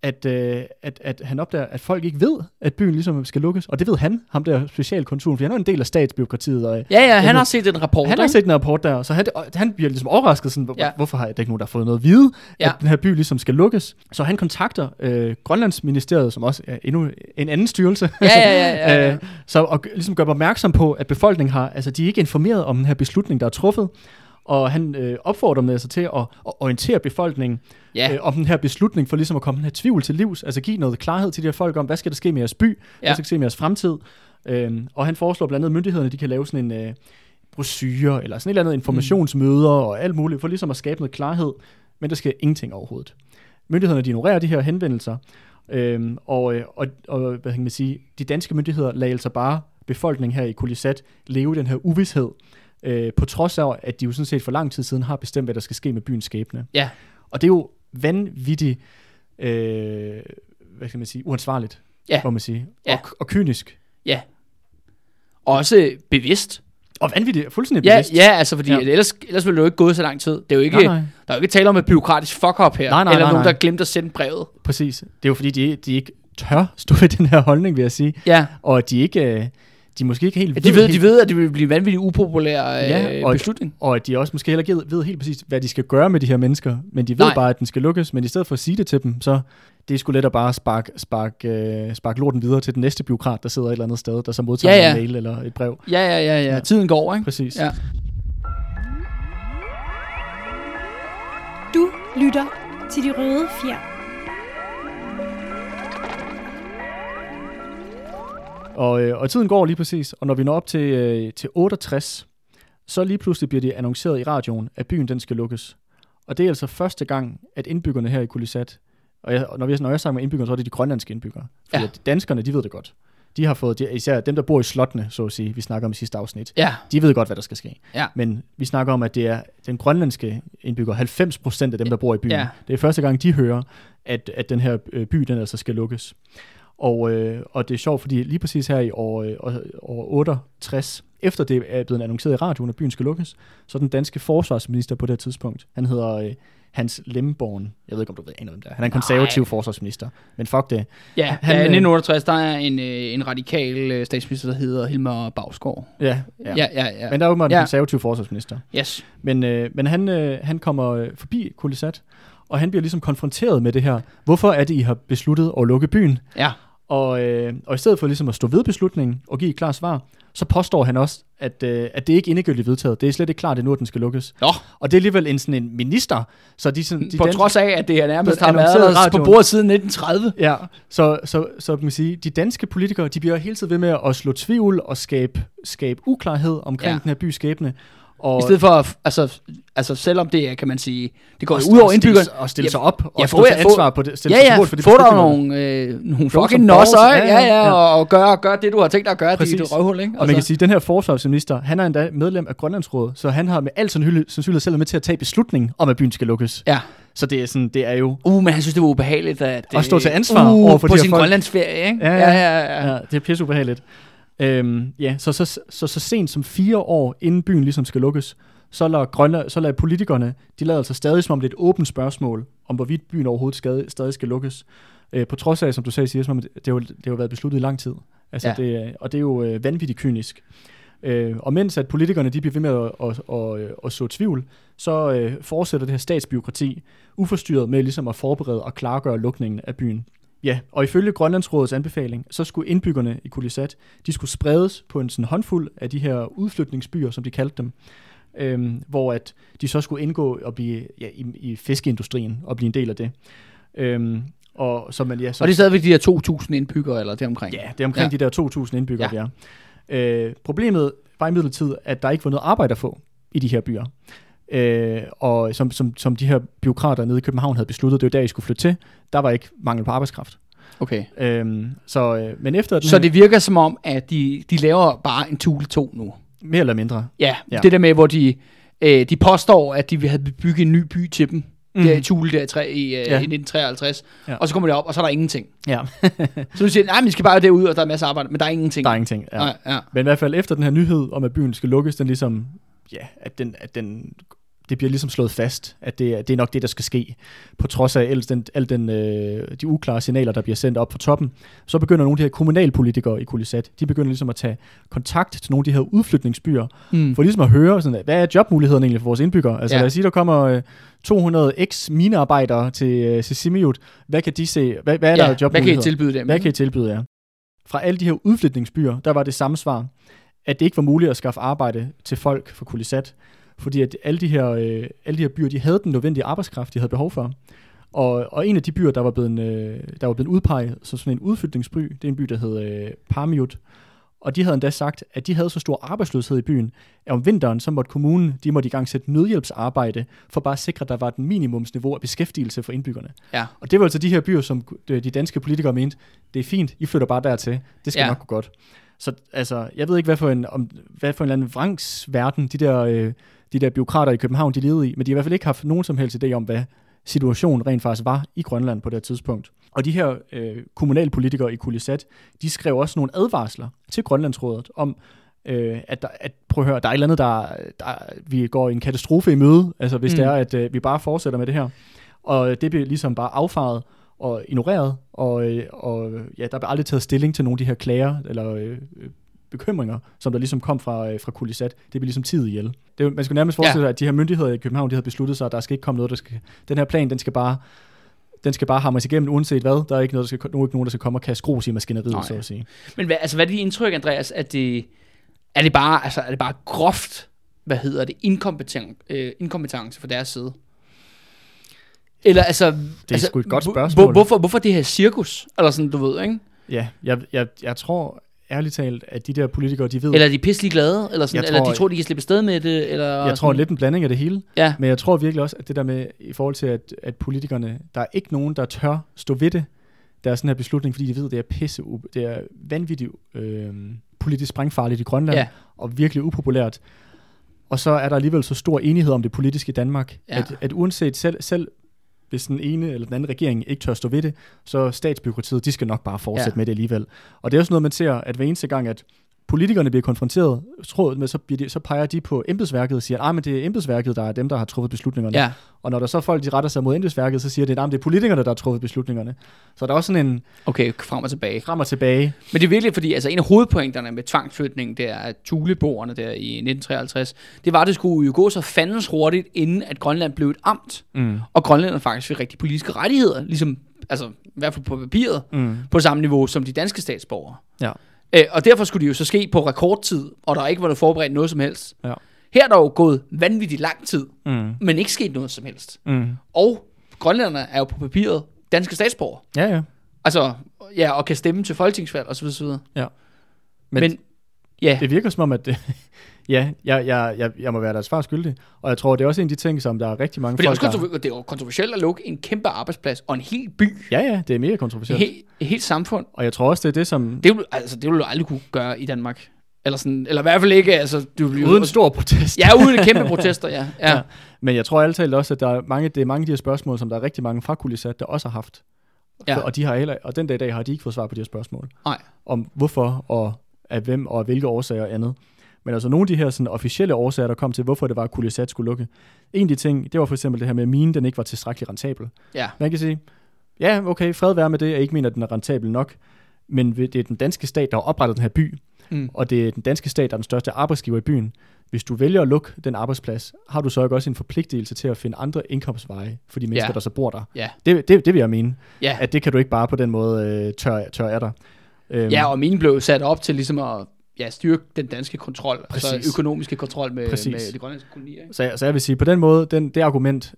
at, øh, at, at han opdager, at folk ikke ved, at byen ligesom skal lukkes. Og det ved han, ham der specialkonsulen, for han er en del af statsbyråkratiet. Og, Ja, ja, han Jamen, har set en rapport, han har ikke? set en rapport der, så han, han bliver ligesom overrasket, sådan, hvor, Ja. hvorfor har der ikke nogen, der har fået noget at vide, Ja. at den her by ligesom skal lukkes. Så han kontakter øh, Grønlandsministeriet, som også er endnu en anden styrelse, Ja, ja, ja, ja, ja. Øh, så og ligesom gør opmærksom på, at befolkningen har, altså de er ikke informeret om den her beslutning, der er truffet, og han øh, opfordrer dem altså til at, at orientere befolkningen Ja. øh, om den her beslutning, for ligesom at komme den her tvivl til livs, altså give noget klarhed til de her folk om, hvad skal der ske med jeres by, ja. Hvad skal der ske med jeres fremtid, øhm, og han foreslår blandt andet, at myndighederne de kan lave sådan en øh, brochure, eller sådan et eller andet informationsmøder, og alt muligt, for ligesom at skabe noget klarhed, men der sker ingenting overhovedet. Myndighederne de ignorerer de her henvendelser, øhm, og, øh, og, og hvad kan man sige, de danske myndigheder lader altså bare befolkningen her i Kulisat leve den her uvidshed, øh, på trods af, at de jo sådan set for lang tid siden har bestemt, hvad der skal ske med byens skæbne. Ja. Og det er jo vanvittigt, øh, hvad kan man sige, uansvarligt, Ja. må man sige, Ja. og, og kynisk. Ja. Også bevidst. Og vanvittigt, fuldstændig Ja, bevidst. ja, altså fordi Ja. ellers, ellers ville det jo ikke gået så lang tid. Det er jo ikke, Nej, nej. Der er jo ikke tale om et byråkratisk fuck-up her. Nej, nej, eller nej, nogen, nej. der glemte at sende brevet. Præcis. Det er jo fordi, de, de ikke tør stå ved den her holdning, vil jeg sige. Ja. Og de ikke, øh, de måske ikke helt De ved, helt, de ved, at det vil blive en vanvittigt upopulær Ja, øh, og- beslutning. Og at de også måske heller ikke ved, ved helt præcis, hvad de skal gøre med de her mennesker. Men de ved Nej. bare, at den skal lukkes. Men i stedet for at sige det til dem, så det er sgu let at bare sparke spark, øh, spark lorten videre til den næste byråkrat, der sidder et eller andet sted, der så modtager Ja, ja. en mail eller et brev. Ja, ja, ja, ja. Tiden går, ikke? Præcis. Ja. Du lytter til De Røde Fjer. Og, øh, og tiden går lige præcis, og når vi når op til, øh, til 68, så lige pludselig bliver det annonceret i radioen, at byen den skal lukkes. Og det er altså første gang, at indbyggerne her i Kulisat, og jeg, når, vi, når jeg snakker med indbyggerne, så er det de grønlandske indbyggere. Fordi Ja. danskerne, de ved det godt. De har fået, de, især dem, der bor i slottene, så at sige, vi snakker om i sidste afsnit, Ja. de ved godt, hvad der skal ske. Ja. Men vi snakker om, at det er den grønlandske indbygger, 90 procent af dem, der bor i byen. Ja. Det er første gang, de hører, at, at den her øh, by, den altså skal lukkes. Og, øh, og det er sjovt, fordi lige præcis her i år, øh, år- år 68, efter det er blevet annonceret i radioen, at byen skal lukkes, så den danske forsvarsminister på det her tidspunkt, han hedder øh, Hans Lemborn. Jeg ved ikke, om du ved aner, hvem det er. Han er en konservativ Nej. forsvarsminister. Men fuck det. Ja, Han, han, øh, ja 1968, der er en, øh, en radikal øh, statsminister, der hedder Hilmar Bagsgaard. Ja, ja. Ja, ja, ja. ja. Men der er jo en Ja. konservativ forsvarsminister. yes. Men, øh, men han, øh, han kommer øh, forbi Kulisat, og han bliver ligesom konfronteret med det her. Hvorfor er det, I har besluttet at lukke byen? Ja. Og, øh, og i stedet for ligesom at stå ved beslutningen og give et klart svar, så påstår han også, at, øh, at det ikke er endegyldigt vedtaget. Det er slet ikke klart endnu, at den skal lukkes. Nå, Og det er alligevel en, sådan en minister, så de, sådan, de på danske- trods af, at det er nærmest har været der på radioen. bordet siden 1930. Ja, så, så, så kan man sige, de danske politikere, de bliver hele tiden ved med at slå tvivl og skabe, skabe uklarhed omkring Ja. ja. den her bys skæbne. Og I stedet for, altså, altså selvom det er, kan man sige, det går og ud over indbyggerne. Og stille Ja, sig op og ja, stå få- til ansvar på det. Stille Ja, ja, for de få dig nogle, øh, nogle fucking nosser, ja, ja, ja, og, og gør, gør det, du har tænkt dig at gøre, Præcis. dit røvhul, ikke? Og man kan sige, den her forsvarsminister, han er endda medlem af Grønlandsrådet, så han har med al sandsynlighed selv med til at tage beslutningen om, at byen skal lukkes. Ja. Så det er, sådan, det er jo... Uh, men han synes, det var ubehageligt, at... At stå til ansvar uh, over for på de sin folk. grønlandsferie, ikke? Ja, ja, ja. ja. ja. Ja, det er pisse ubehageligt. Øhm, ja, så så, så så sent som fire år inden byen ligesom skal lukkes, så lader, Grønland, så lader politikerne, de lader altså stadig som om det er et åbent spørgsmål, om hvorvidt byen overhovedet skal, stadig skal lukkes. Øh, på trods af, som du sagde, siger, som om det, det, jo, det har været besluttet i lang tid. Altså, Ja. det, er- og det er jo øh, vanvittigt kynisk. Øh, og mens at politikerne de bliver ved med at, at, at, at, at så tvivl, så øh, fortsætter det her statsbyråkrati uforstyrret med ligesom at forberede og klargøre lukningen af byen. Ja, og ifølge Grønlandsrådets anbefaling, så skulle indbyggerne i Kulisat, de skulle spredes på en sådan håndfuld af de her udflytningsbyer, som de kaldte dem, øhm, hvor at de så skulle indgå og blive ja, i, i fiskeindustrien og blive en del af det. Øhm, og så man, ja, så, Og det er stadigvæk de her 2.000 indbyggere, eller deromkring. ja, det er omkring Ja. de der 2.000 indbyggere, Ja. vi er. Øh, problemet var i midlertid, at der ikke var noget arbejde at få i de her byer. Øh, og som, som, som de her byråkrater nede i København havde besluttet, det var der, I skulle flytte til, der var ikke mangel på arbejdskraft. Okay. Øhm, så, øh, men efter den Så her, det virker som om, at de, de laver bare en Thule 2 nu. mere eller mindre, Ja, ja. Det der med, hvor de, øh, de påstår, at de vil have bygget en ny by til dem. Mm. Der i Thule der i, tre, i, øh, ja. i 1953. Ja. Og så kommer de op, og så er der ingenting. ja, Så du siger, nej, men vi skal bare derud, og der er masser af arbejde, men der er ingenting. der er ingenting. Ja. Nej, ja. Men i hvert fald efter den her nyhed om, at byen skal lukkes, den ligesom, ja, at den, at den, det bliver ligesom slået fast, at det, er- det er nok det, der skal ske. På trods af al den, al den, øh, de uklare signaler, der bliver sendt op fra toppen, så begynder nogle af de her kommunalpolitikere i Kulisat, de begynder ligesom at tage kontakt til nogle af de her udflytningsbyer, Mm. for ligesom at høre, sådan, hvad er jobmulighederne egentlig for vores indbyggere? Altså Ja. lad os sige, der kommer øh, 200 eks-minearbejdere til, øh, til Simiut. Hvad kan de se? Hvad, hvad er der ja, af hvad kan I jobmuligheder? tilbyde dem? Hvad kan I tilbyde jer? Fra alle de her udflytningsbyer, der var det samme svar, at det ikke var muligt at skaffe arbejde til folk for Kulisat, fordi at alle de her, øh, alle de her byer, de havde den nødvendige arbejdskraft, de havde behov for. Og, og en af de byer, der var blevet, øh, der var blevet udpeget som sådan en udflytningsby, det er en by, der hed øh, Parmiut. Og de havde endda sagt, at de havde så stor arbejdsløshed i byen, at om vinteren, så måtte kommunen, de måtte i gang sætte nødhjælpsarbejde, for bare at sikre, at der var et minimumsniveau af beskæftigelse for indbyggerne. Ja. Og det var altså de her byer, som de de danske politikere mente, det er fint, I flytter bare dertil. Det skal ja. nok gå godt. Så altså, jeg ved ikke, hvad for en, om, hvad for en eller anden vrangsverden, de der, øh, de der byråkrater i København, de levede i, men de har i hvert fald ikke haft nogen som helst idé om, hvad situationen rent faktisk var i Grønland på det tidspunkt. Og de her øh, kommunalpolitikere i Kulisat, de skrev også nogle advarsler til Grønlandsrådet om, øh, at, der, at prøv at høre, der er et eller andet, der, der vi går en katastrofe i møde, altså hvis Mm. det er, at øh, vi bare fortsætter med det her. Og det blev ligesom bare affaret og ignoreret, og, øh, og ja, der blev aldrig taget stilling til nogle af de her klager, eller øh, bekymringer, som der ligesom kom fra, øh, fra Kulisat. Det blev ligesom tid ihjel. Det, man skulle nærmest forestille sig, at de her myndigheder i København, de havde besluttet sig, at der skal ikke komme noget, der skal... Den her plan, den skal bare den skal bare hamres igennem, uanset hvad. Der er ikke, noget, der skal, nu er ikke nogen, der skal komme og kaste grus i maskineriet, Nej. så at sige. Men hvad, altså, hvad er dit indtryk, Andreas? At det, er, det bare, altså, er det bare groft, hvad hedder det, inkompetent, øh, inkompetence fra deres side? Eller altså... Det er altså, sgu et godt hvor- spørgsmål. Hvor, hvorfor, hvorfor det her cirkus? Eller sådan, du ved, ikke? Ja, jeg, jeg, jeg tror ærligt talt, at de der politikere, de ved... Eller er de pisselig glade? Eller, sådan, Jeg eller tror- de tror, de kan slippe afsted med det? Eller jeg tror sådan, lidt en blanding af det hele. Ja, Men jeg tror virkelig også, at det der med, i forhold til, at, at politikerne, der er ikke nogen, der tør stå ved det, der er sådan her beslutning, fordi de ved, det er pisse, det er vanvittigt øh, politisk sprængfarligt i Grønland, Ja. og virkelig upopulært. Og så er der alligevel så stor enighed om det politiske i Danmark, ja. at, at uanset selv, selv hvis den ene eller den anden regering ikke tør stå ved det, så statsbyråkratiet, de skal nok bare fortsætte Ja. med det alligevel. Og det er også noget, man ser, at hver eneste gang, at politikerne bliver konfronteret trådet med, så, bliver de, så peger de på embedsværket og siger, at men det er embedsværket, der er dem, der har truffet beslutningerne. Ja, Og når der så folk, de retter sig mod embedsværket, så siger de, at det er politikerne, der har truffet beslutningerne. Så der er også sådan en okay, frem og tilbage. frem og tilbage. Men det er virkelig, fordi altså, en af hovedpointerne med tvangsflytningen, det er, at juleboerne der i 1953, det var, at det skulle jo gå så fandens hurtigt, inden at Grønland blev et amt. Mm. Og Grønland faktisk fik rigtig politiske rettigheder, ligesom, altså i hvert fald på papiret, Mm. på samme niveau som de danske statsborgere. Ja. Øh, og derfor skulle det jo så ske på rekordtid, og der ikke var forberedt noget som helst. Ja. Her er der jo gået vanvittigt lang tid, Mm. men ikke sket noget som helst. Mm. Og grønlænderne er jo på papiret danske statsborgere. Ja, ja. Altså, ja, og kan stemme til folketingsvalg osv. osv. Men, Men men ja, det virker som om, at det, ja, jeg, jeg, jeg, jeg må være deres far skyldig. Og jeg tror, det er også en af de ting, som der er rigtig mange for det er, også folk, der... kontro- det er jo kontroversielt at lukke en kæmpe arbejdsplads og en hel by, Ja, ja, det er mere kontroversielt. helt, et helt samfund. Og jeg tror også, det er det, som... Det vil, altså, det vil du aldrig kunne gøre i Danmark. Eller, sådan, eller i hvert fald ikke, altså, du Uden stor protest. Ja, uden kæmpe protester, ja. ja. Ja. Men jeg tror altid også, at der er mange, det er mange af de her spørgsmål, som der er rigtig mange fra Kulisat, der også har haft. Ja. For, og, de har heller, og den dag i dag har de ikke fået svar på de her spørgsmål. Nej. Om hvorfor, og af hvem, og af hvilke årsager og andet. Men altså nogle af de her sådan, officielle årsager, der kom til, hvorfor det var, at Kulisat skulle lukke. En af de ting, det var for eksempel det her med, at minen den ikke var tilstrækkeligt rentabel. ja. Man kan sige, ja, okay, fred være med det, jeg ikke mener, at den er rentabel nok. Men det er den danske stat, der har oprettet den her by, Mm. og det er den danske stat, der er den største arbejdsgiver i byen. Hvis du vælger at lukke den arbejdsplads, har du så ikke også en forpligtelse til at finde andre indkomstveje for de mennesker, Ja. der så bor der. Ja. Det, det, det vil jeg mene, Ja. at det kan du ikke bare på den måde øh, tør, tør af dig. Øhm, ja, og mine blev sat op til ligesom at ja, styrke den danske kontrol, Præcis. altså økonomiske kontrol med, Præcis. med de grønlandske kolonier. Ikke? så, jeg, så jeg vil sige, på den måde, den, det argument,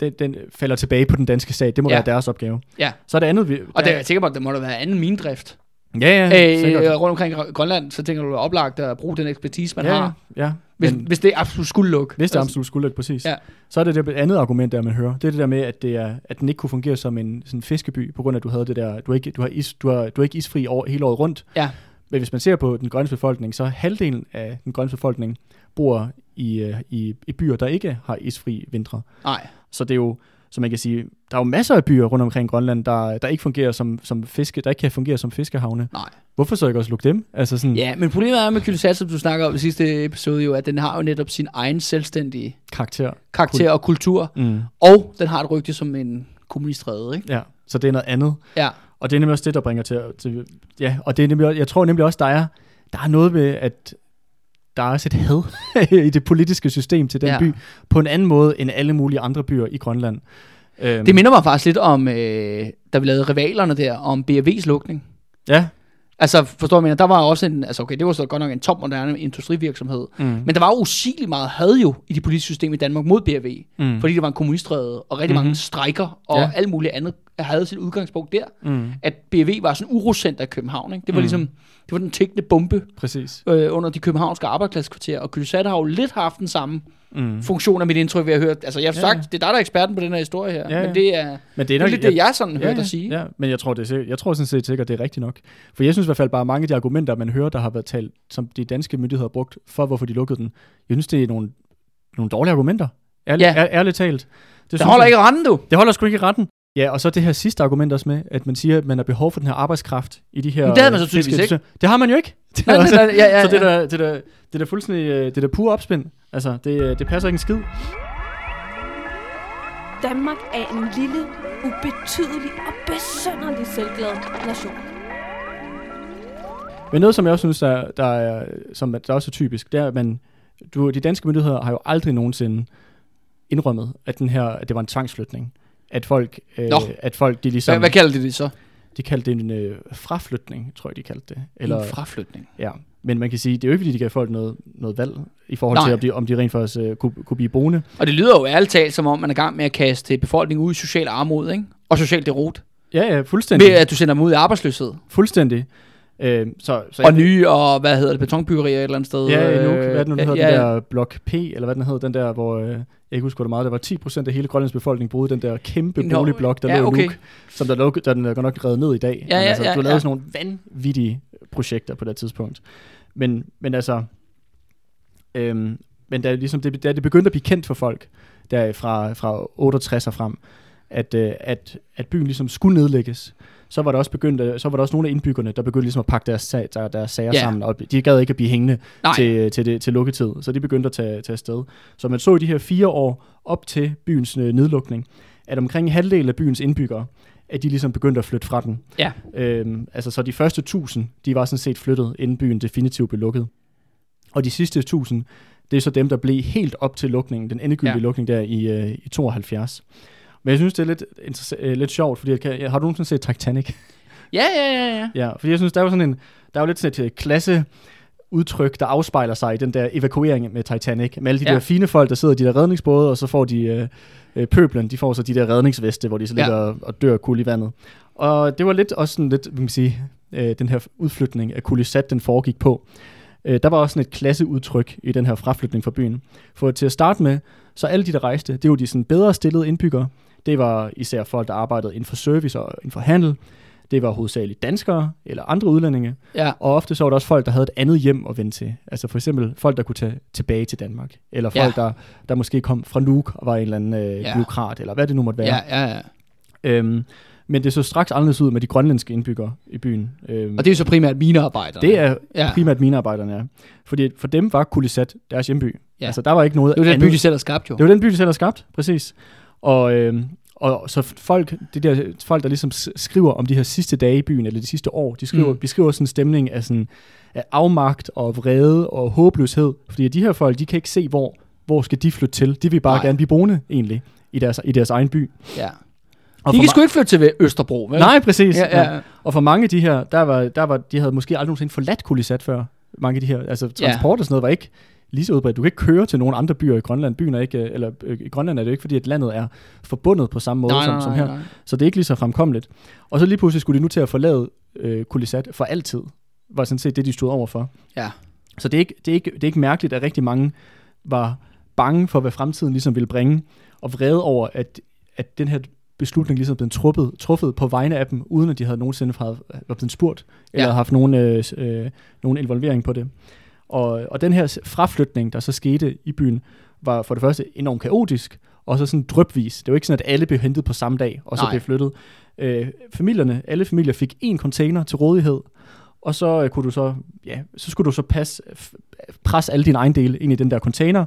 den, den falder tilbage på den danske stat. Det må Ja. være deres opgave. Ja. Så er det andet, vi... Og der, jeg tænker på, at der må der være anden minedrift ja, ja, øh, sikkert. rundt omkring Gr- Grønland, så tænker du, det er oplagt at bruge den ekspertise, man ja, har, ja. hvis, Men- hvis det absolut skulle lukke. Hvis det Altså, absolut skulle lykke, præcis. Ja. Så er det det andet argument, der man hører. Det er det der med, at, det er, at den ikke kunne fungere som en sådan fiskeby, på grund af, at du havde det der, du har ikke, du har is, du har, du har ikke isfri år, hele året rundt. Ja. Men hvis man ser på den grønne befolkning, så halvdelen af den grønne befolkning bor i, øh, i, i byer, der ikke har isfri vintre. Nej, Så det er jo, som man kan sige, der er jo masser af byer rundt omkring Grønland, der, der ikke fungerer som, som fiske, der ikke kan fungere som fiskehavne. nej. Hvorfor så ikke også lukke dem? Altså sådan Ja, men problemet er med Kylsat, som du snakker om i sidste episode, jo, at den har jo netop sin egen selvstændige karakter. karakter og kultur, Mm. og den har et rygte som en kommunistræde, ikke? Ja, så det er noget andet. Ja. Og det er nemlig også det, der bringer til, til ja, og det er nemlig, jeg tror nemlig også, der er, der er noget ved, at der er også et had i det politiske system til den Ja. ja. by, på en anden måde end alle mulige andre byer i Grønland. Øhm, Det minder mig faktisk lidt om, øh, da vi lavede rivalerne der, om BRV's lukning. Ja. Altså, forstår du, mener? Der var også en, altså okay, det var så godt nok en topmoderne industrivirksomhed, Mm. men der var jo usigeligt meget had jo i det politiske system i Danmark mod BRV, Mm. fordi det var en kommunistræde, og rigtig Mhm. mange strækker, og Ja. alt muligt andet havde sit udgangspunkt der, Mm. at BRV var sådan en urocenter i København, ikke? Det var Mm. ligesom, det var den tækkende bombe Præcis. øh, under de københavnske arbejdspladskvarterer, og Kylsat har jo lidt haft den samme Mm. funktion af mit indtryk, vi har hørt. Altså, jeg har Ja, sagt, ja. det er dig, der er eksperten på den her historie her, Ja, ja. men det er, Men det er nok- lidt det, jeg sådan hørte dig sige. Ja, men jeg tror, det er, jeg tror sådan set sikkert, det er rigtigt nok. For jeg synes i hvert fald bare, mange af de argumenter, man hører, der har været talt, som de danske myndigheder har brugt for, hvorfor de lukkede den, jeg synes, det er nogle, nogle dårlige argumenter. Ærlig, Ja. ja. ær, ærligt talt. Det, Det holder jeg- ikke randen, du. Det holder sgu ikke retten. Ja, og så det her sidste argument også med, at man siger, at man har behov for den her arbejdskraft i de her... Men det havde man så tydeligvis fiske- Det har man jo ikke. Det er Nej, nej, nej, ja, ja, så det ja. der, det der, det der fuldstændig, øh, det der pure opspind, altså, det, øh, det passer ikke en skid. Danmark er en lille, ubetydelig og besønderlig selvglad nation. Men noget, som jeg også synes, der, der, er, som der også er typisk, det er, at man, du, de danske myndigheder har jo aldrig nogensinde indrømmet, at, den her, at det var en tvangsflytning. At folk, øh, Nå. at folk de ligesom, Hvad, hvad kalder de det så? de kaldte det en øh, fraflytning, tror jeg, de kaldte det. Eller, en fraflytning. Ja, men man kan sige, det er jo ikke, fordi de gav folk noget, noget valg, i forhold Nej. til, om de, om de rent faktisk øh, kunne, kunne blive boende. Og det lyder jo ærligt talt, som om man er i gang med at kaste befolkningen ud i social armod, ikke? Og social derot. Ja, ja, fuldstændig. Ved at du sender dem ud i arbejdsløsede. Fuldstændig. Øh, så, så Og nye, og hvad hedder det, betonbyggerier et eller andet sted. Ja, i Nuuk. øh, Hvad er det nu, den ja, hedder? ja, Den der blok P, eller hvad den hedder, den der, hvor, øh, jeg ikke huske, hvor det meget, der var 10% af hele Grønlands befolkning boede i den der kæmpe Nå, boligblok, der ja, lå i okay. Nuuk, som der, lå, der den er godt nok reddet ned i dag. Ja, Men ja, altså, ja, du lavede ja. sådan nogle vanvittige projekter på det tidspunkt. Men, men altså, øhm, men da, ligesom det, da det begyndte at blive kendt for folk, der fra, fra 68 og frem, at, øh, at, at byen ligesom skulle nedlægges, så var der også begyndt, øh, så var der også nogle af indbyggerne, der begyndte ligesom at pakke deres, sag, der, deres sager ja. sammen, og de gad ikke at blive hængende Nej. til, til, det, til lukketid, så de begyndte at tage, tage afsted. Så man så i de her fire år op til byens øh, nedlukning, at omkring halvdelen af byens indbyggere, at de ligesom begyndte at flytte fra den. Ja. Øhm, altså så de første 1000, de var sådan set flyttet, inden byen definitivt blev lukket. Og de sidste 1000, det er så dem, der blev helt op til lukningen, den endegyldige Ja. lukning der i, øh, i 72. Men jeg synes, det er lidt, øh, lidt sjovt, fordi jeg kan, har du nogensinde set Titanic? Ja, ja, ja, ja. ja, fordi jeg synes, der er jo sådan en, der er jo lidt sådan et øh, klasse udtryk, der afspejler sig i den der evakuering med Titanic, med alle de Ja. ja. der fine folk, der sidder i de der redningsbåde, og så får de øh, øh, pøblen, de får så de der redningsveste, hvor de så Ja. ligger og, og dør kul i vandet. Og det var lidt også sådan lidt, hvad man sige, øh, den her udflytning af Kulisat, den foregik på. Øh, der var også sådan et klasseudtryk i den her fraflytning fra byen. For til at starte med, så alle de, der rejste, det var de sådan bedre stillede indbyggere. Det var især folk, der arbejdede inden for service og inden for handel. Det var hovedsageligt danskere eller andre udlændinge. ja. Og ofte så var der også folk, der havde et andet hjem at vende til. Altså for eksempel folk, der kunne tage tilbage til Danmark. Eller folk, Ja. der, der måske kom fra Nuuk og var en eller anden øh, Ja. byråkrat, eller hvad det nu måtte være. Ja, ja, ja. Øhm, men det så straks anderledes ud med de grønlandske indbyggere i byen. Øhm, Og det er jo så primært minearbejdere. det er ja. primært minearbejderne, ja. Fordi for dem var Kulisat deres hjemby. Ja. Altså der var ikke noget det jo den andet. by, de selv har skabt jo. Det var den by, de selv har skabt, præcis. Og, øhm, og så folk, det der, folk, der ligesom skriver om de her sidste dage i byen, eller de sidste år, de skriver, Mm. beskriver sådan en stemning af, sådan, af afmagt og vrede og håbløshed. Fordi de her folk, de kan ikke se, hvor, hvor skal de flytte til. De vil bare Nej. Gerne blive boende, egentlig, i deres, i deres egen by. Ja. Og De kan sgu ikke flytte til Østerbro, vel? Nej, præcis. Ja, ja. Og for mange af de her, der var, der var, de havde måske aldrig nogensinde forladt Kulisat før. Mange af de her, altså transport og sådan noget var ikke lige så udbredt. Du kan ikke køre til nogle andre byer i Grønland. Byen er ikke, eller øh, i Grønland er det ikke, fordi at landet er forbundet på samme måde Nej, som, nej, som her. nej. Så det er ikke lige så fremkommeligt. Og så lige pludselig skulle de nu til at forlade øh, Kulisat for altid. Var sådan set det, de stod over for. Ja. Så det er, ikke, det, er ikke, det er ikke mærkeligt, at rigtig mange var bange for, hvad fremtiden ligesom ville bringe, og vrede over, at, at den her beslutning ligesom blev truffet, truffet på vegne af dem, uden at de havde nogensinde havde, var blevet spurgt, eller Ja. haft nogen, øh, øh, nogen involvering på det. Og, og den her fraflytning, der så skete i byen, var for det første enormt kaotisk, og så sådan drøbvis. Det var ikke sådan, at alle blev hentet på samme dag, og så Nej. blev flyttet. Øh, familierne, alle familier fik én container til rådighed, og så øh, kunne du så, ja, så skulle du så passe, presse alle dine ejendele ind i den der container,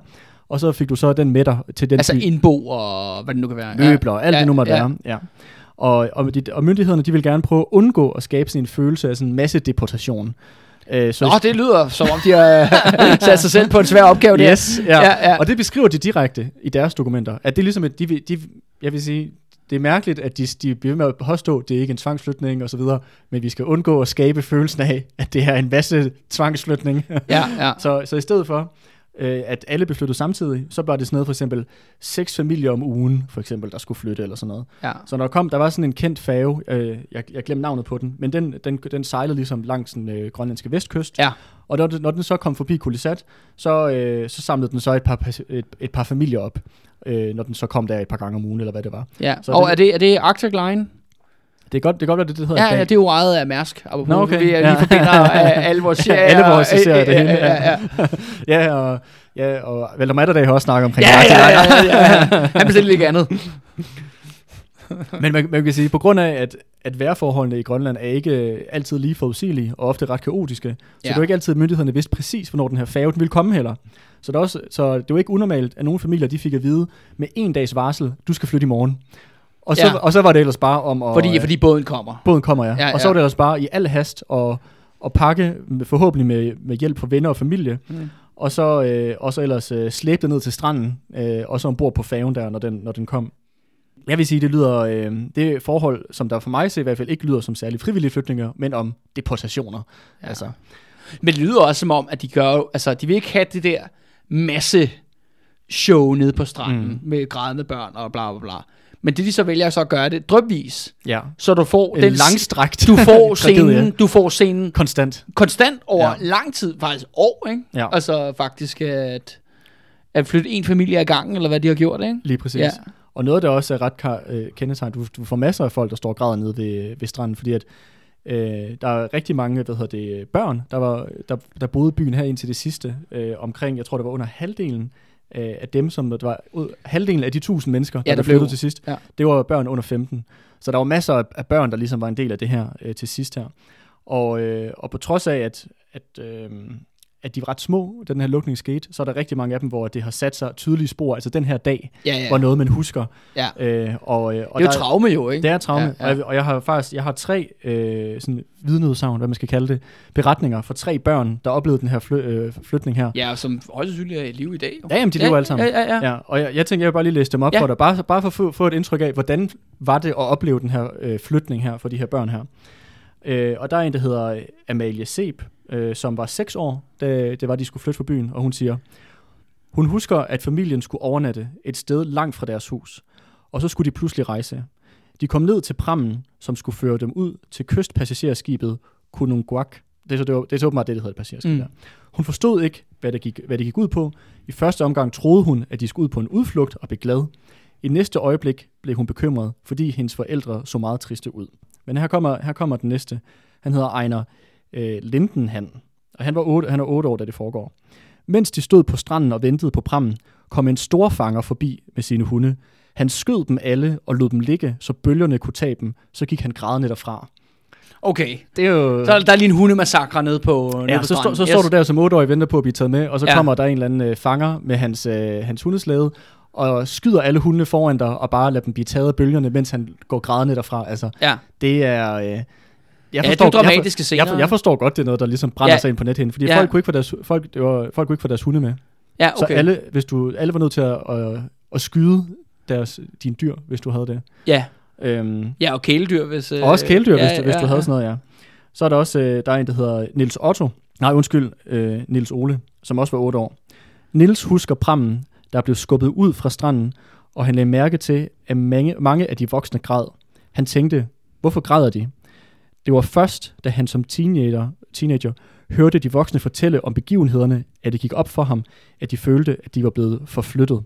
og så fik du så den med dig til den Altså by- indbo og hvad det nu kan være. møbler, alt Ja, det nu måtte ja. være. Ja. Og, og, de, og myndighederne, de vil gerne prøve at undgå at skabe sådan en følelse af sådan en masse deportation. Øh, så Nå, det lyder som om, de har sat sig selv på en svær opgave der. Yes, ja. Ja, ja. Og det beskriver de direkte i deres dokumenter. At det er ligesom, at de, de, jeg vil sige, det er mærkeligt, at de, de bliver med at påstå, at det er ikke en tvangsflytning osv., men vi skal undgå at skabe følelsen af, at det er en masse tvangsflytning. Ja, ja. så, så i stedet for, øh, at alle flyttet samtidig, så var det sådan noget for eksempel seks familier om ugen, for eksempel, der skulle flytte eller sådan noget. ja. Så når der kom, der var sådan en kendt færge, øh, jeg, jeg glemte navnet på den, men den, den, den sejlede ligesom langs den øh, grønlandske vestkyst. Ja. Og når, den- når den så kom forbi Kulisat, så, øh, så samlede den så et par, et, et par familier op, øh, når den så kom der et par gange om ugen, eller hvad det var. ja. Så Og det- er det, er det Arctic Line? Det er godt, det er godt, at det, det hedder Ja, ja, det er jo ejet af Mærsk. Nå, okay. Vi er lige forbinder øh, alle vores serier. Alle vores serier, det ja, hele, ja, ja. ja, og, ja, og Valder Matterdag har også snakket omkring Ja, ja, ja, ja, ja. Han bestilte ikke andet. Men man, man kan sige, på grund af, at, at vejrforholdene i Grønland er ikke øh, altid lige forudsigelige, og ofte ret kaotiske, så Ja. det er jo ikke altid, at myndighederne vidste præcis, hvornår den her færge den ville komme heller. Så, det er også, så det var ikke unormalt, at nogle familier de fik at vide med en dags varsel, du skal flytte i morgen. Og så, Ja. og så var det ellers bare om at... Fordi, øh, fordi båden kommer. båden kommer, ja. Ja, ja. Og så var det ellers bare i al hast og, og pakke, med, forhåbentlig med, med hjælp fra venner og familie, Mm. og så, øh, og så ellers øh, slæbe det ned til stranden, øh, og så ombord på færgen der, når den, når den kom. Jeg vil sige, det lyder, øh, det forhold, som der for mig ser i hvert fald ikke lyder som særlig frivillige flytninger, men om deportationer. Ja. Altså, Men det lyder også som om, at de gør altså de vil ikke have det der masse show nede på stranden. Mm. med grædende børn og bla bla bla. Men det de så vælger så at gøre det drøbvis, ja. så du får En den langstrakt du får scenen, du får scenen Konstant. konstant over ja. Lang tid, faktisk år, ikke? Ja. Altså faktisk at at flytte en familie ad gangen, eller hvad de har gjort, ikke? Lige præcis. Ja. Og noget, der også er ret øh, kendetegn, du, du får masser af folk, der står og græder nede ved, ved stranden, fordi at øh, der er rigtig mange hvad hedder det, børn, der, var, der, der boede i byen her indtil det sidste, øh, omkring, jeg tror det var under halvdelen øh, af dem, som det var ud, halvdelen af de tusind mennesker, Ja, der, der blev flyttet blev- til sidst, ja. det var børn under 15. Så der var masser af, af børn, der ligesom var en del af det her øh, til sidst her. Og, øh, og på trods af, at, at, øh, at de var ret små, da den her lukning skete, så er der rigtig mange af dem, hvor det har sat sig tydelige spor. Altså den her dag Ja, ja. var noget, man husker. Ja. Øh, og, øh, og Det er jo traume jo, ikke? det er traume, Ja, ja, ja. ja. Og, jeg, og jeg har faktisk jeg har tre øh, sådan vidneudsagn, hvad man skal kalde det, beretninger fra tre børn, der oplevede den her fly, øh, flytning her. Ja, som højst sandsynligt er i live i dag. Jo. Ja, jamen, de lever alle sammen. Ja, ja, ja. Ja, og jeg, jeg tænker, jeg vil bare lige læse dem op Ja. ja. for dig, bare, bare for at få, få et indtryk af, hvordan var det at opleve den her øh, flytning her for de her børn her. Øh, og der er en, der hedder Amalie Seb, øh, som var 6 år, da det var, de skulle flytte fra byen, og hun siger, hun husker, at familien skulle overnatte et sted langt fra deres hus, og så skulle de pludselig rejse. De kom ned til prammen, som skulle føre dem ud til kystpassagerskibet Kununguak. Det er så, det, var, det er så åbenbart det, der hedder et passagerskib mm. der. Hun forstod ikke, hvad det, gik, hvad det gik ud på. I første omgang troede hun, at de skulle ud på en udflugt og blev glad. I næste øjeblik blev hun bekymret, fordi hendes forældre så meget triste ud. Men her kommer, her kommer den næste. Han hedder Ejner øh, Lindenhan, og han var 8, han er 8 år, da det foregår. Mens de stod på stranden og ventede på prammen, kom en storfanger forbi med sine hunde. Han skød dem alle og lod dem ligge, så bølgerne kunne tage dem. Så gik han grædende derfra. Okay. Det er jo... Så er der lige en hundemassakre nede på, nede Ja, på så, stranden. så står du der som 8-årig og venter på at blive taget med, og så ja. kommer der en eller anden øh, fanger med hans, øh, hans hundeslæde, og skyder alle hundene foran dig, og bare lader dem blive taget af bølgerne, mens han går grædende derfra. Altså, Ja. det er... Øh, jeg Ja, det er dramatiske jeg, for, scener. jeg, forstår godt, det er noget, der ligesom brænder Ja. ja. sig ind på nethinden, fordi Ja. ja. folk, kunne ikke få deres, folk, det var, folk kunne ikke få deres hunde med. Ja, Så okay. alle, hvis du, alle var nødt til at, at, at skyde deres, dine dyr, hvis du havde det. Ja. Øhm, ja, og kæledyr, hvis... Øh, og også kæledyr, ja, hvis, du, hvis du havde sådan noget, ja. Så er der også, øh, der er en, der hedder Nils Otto. Nej, undskyld, øh, Nils Ole, som også var 8 år. Nils husker prammen, der blev skubbet ud fra stranden, og han lagde mærke til, at mange, mange af de voksne græd. Han tænkte, hvorfor græder de? Det var først, da han som teenager, teenager hørte de voksne fortælle om begivenhederne, at det gik op for ham, at de følte, at de var blevet forflyttet.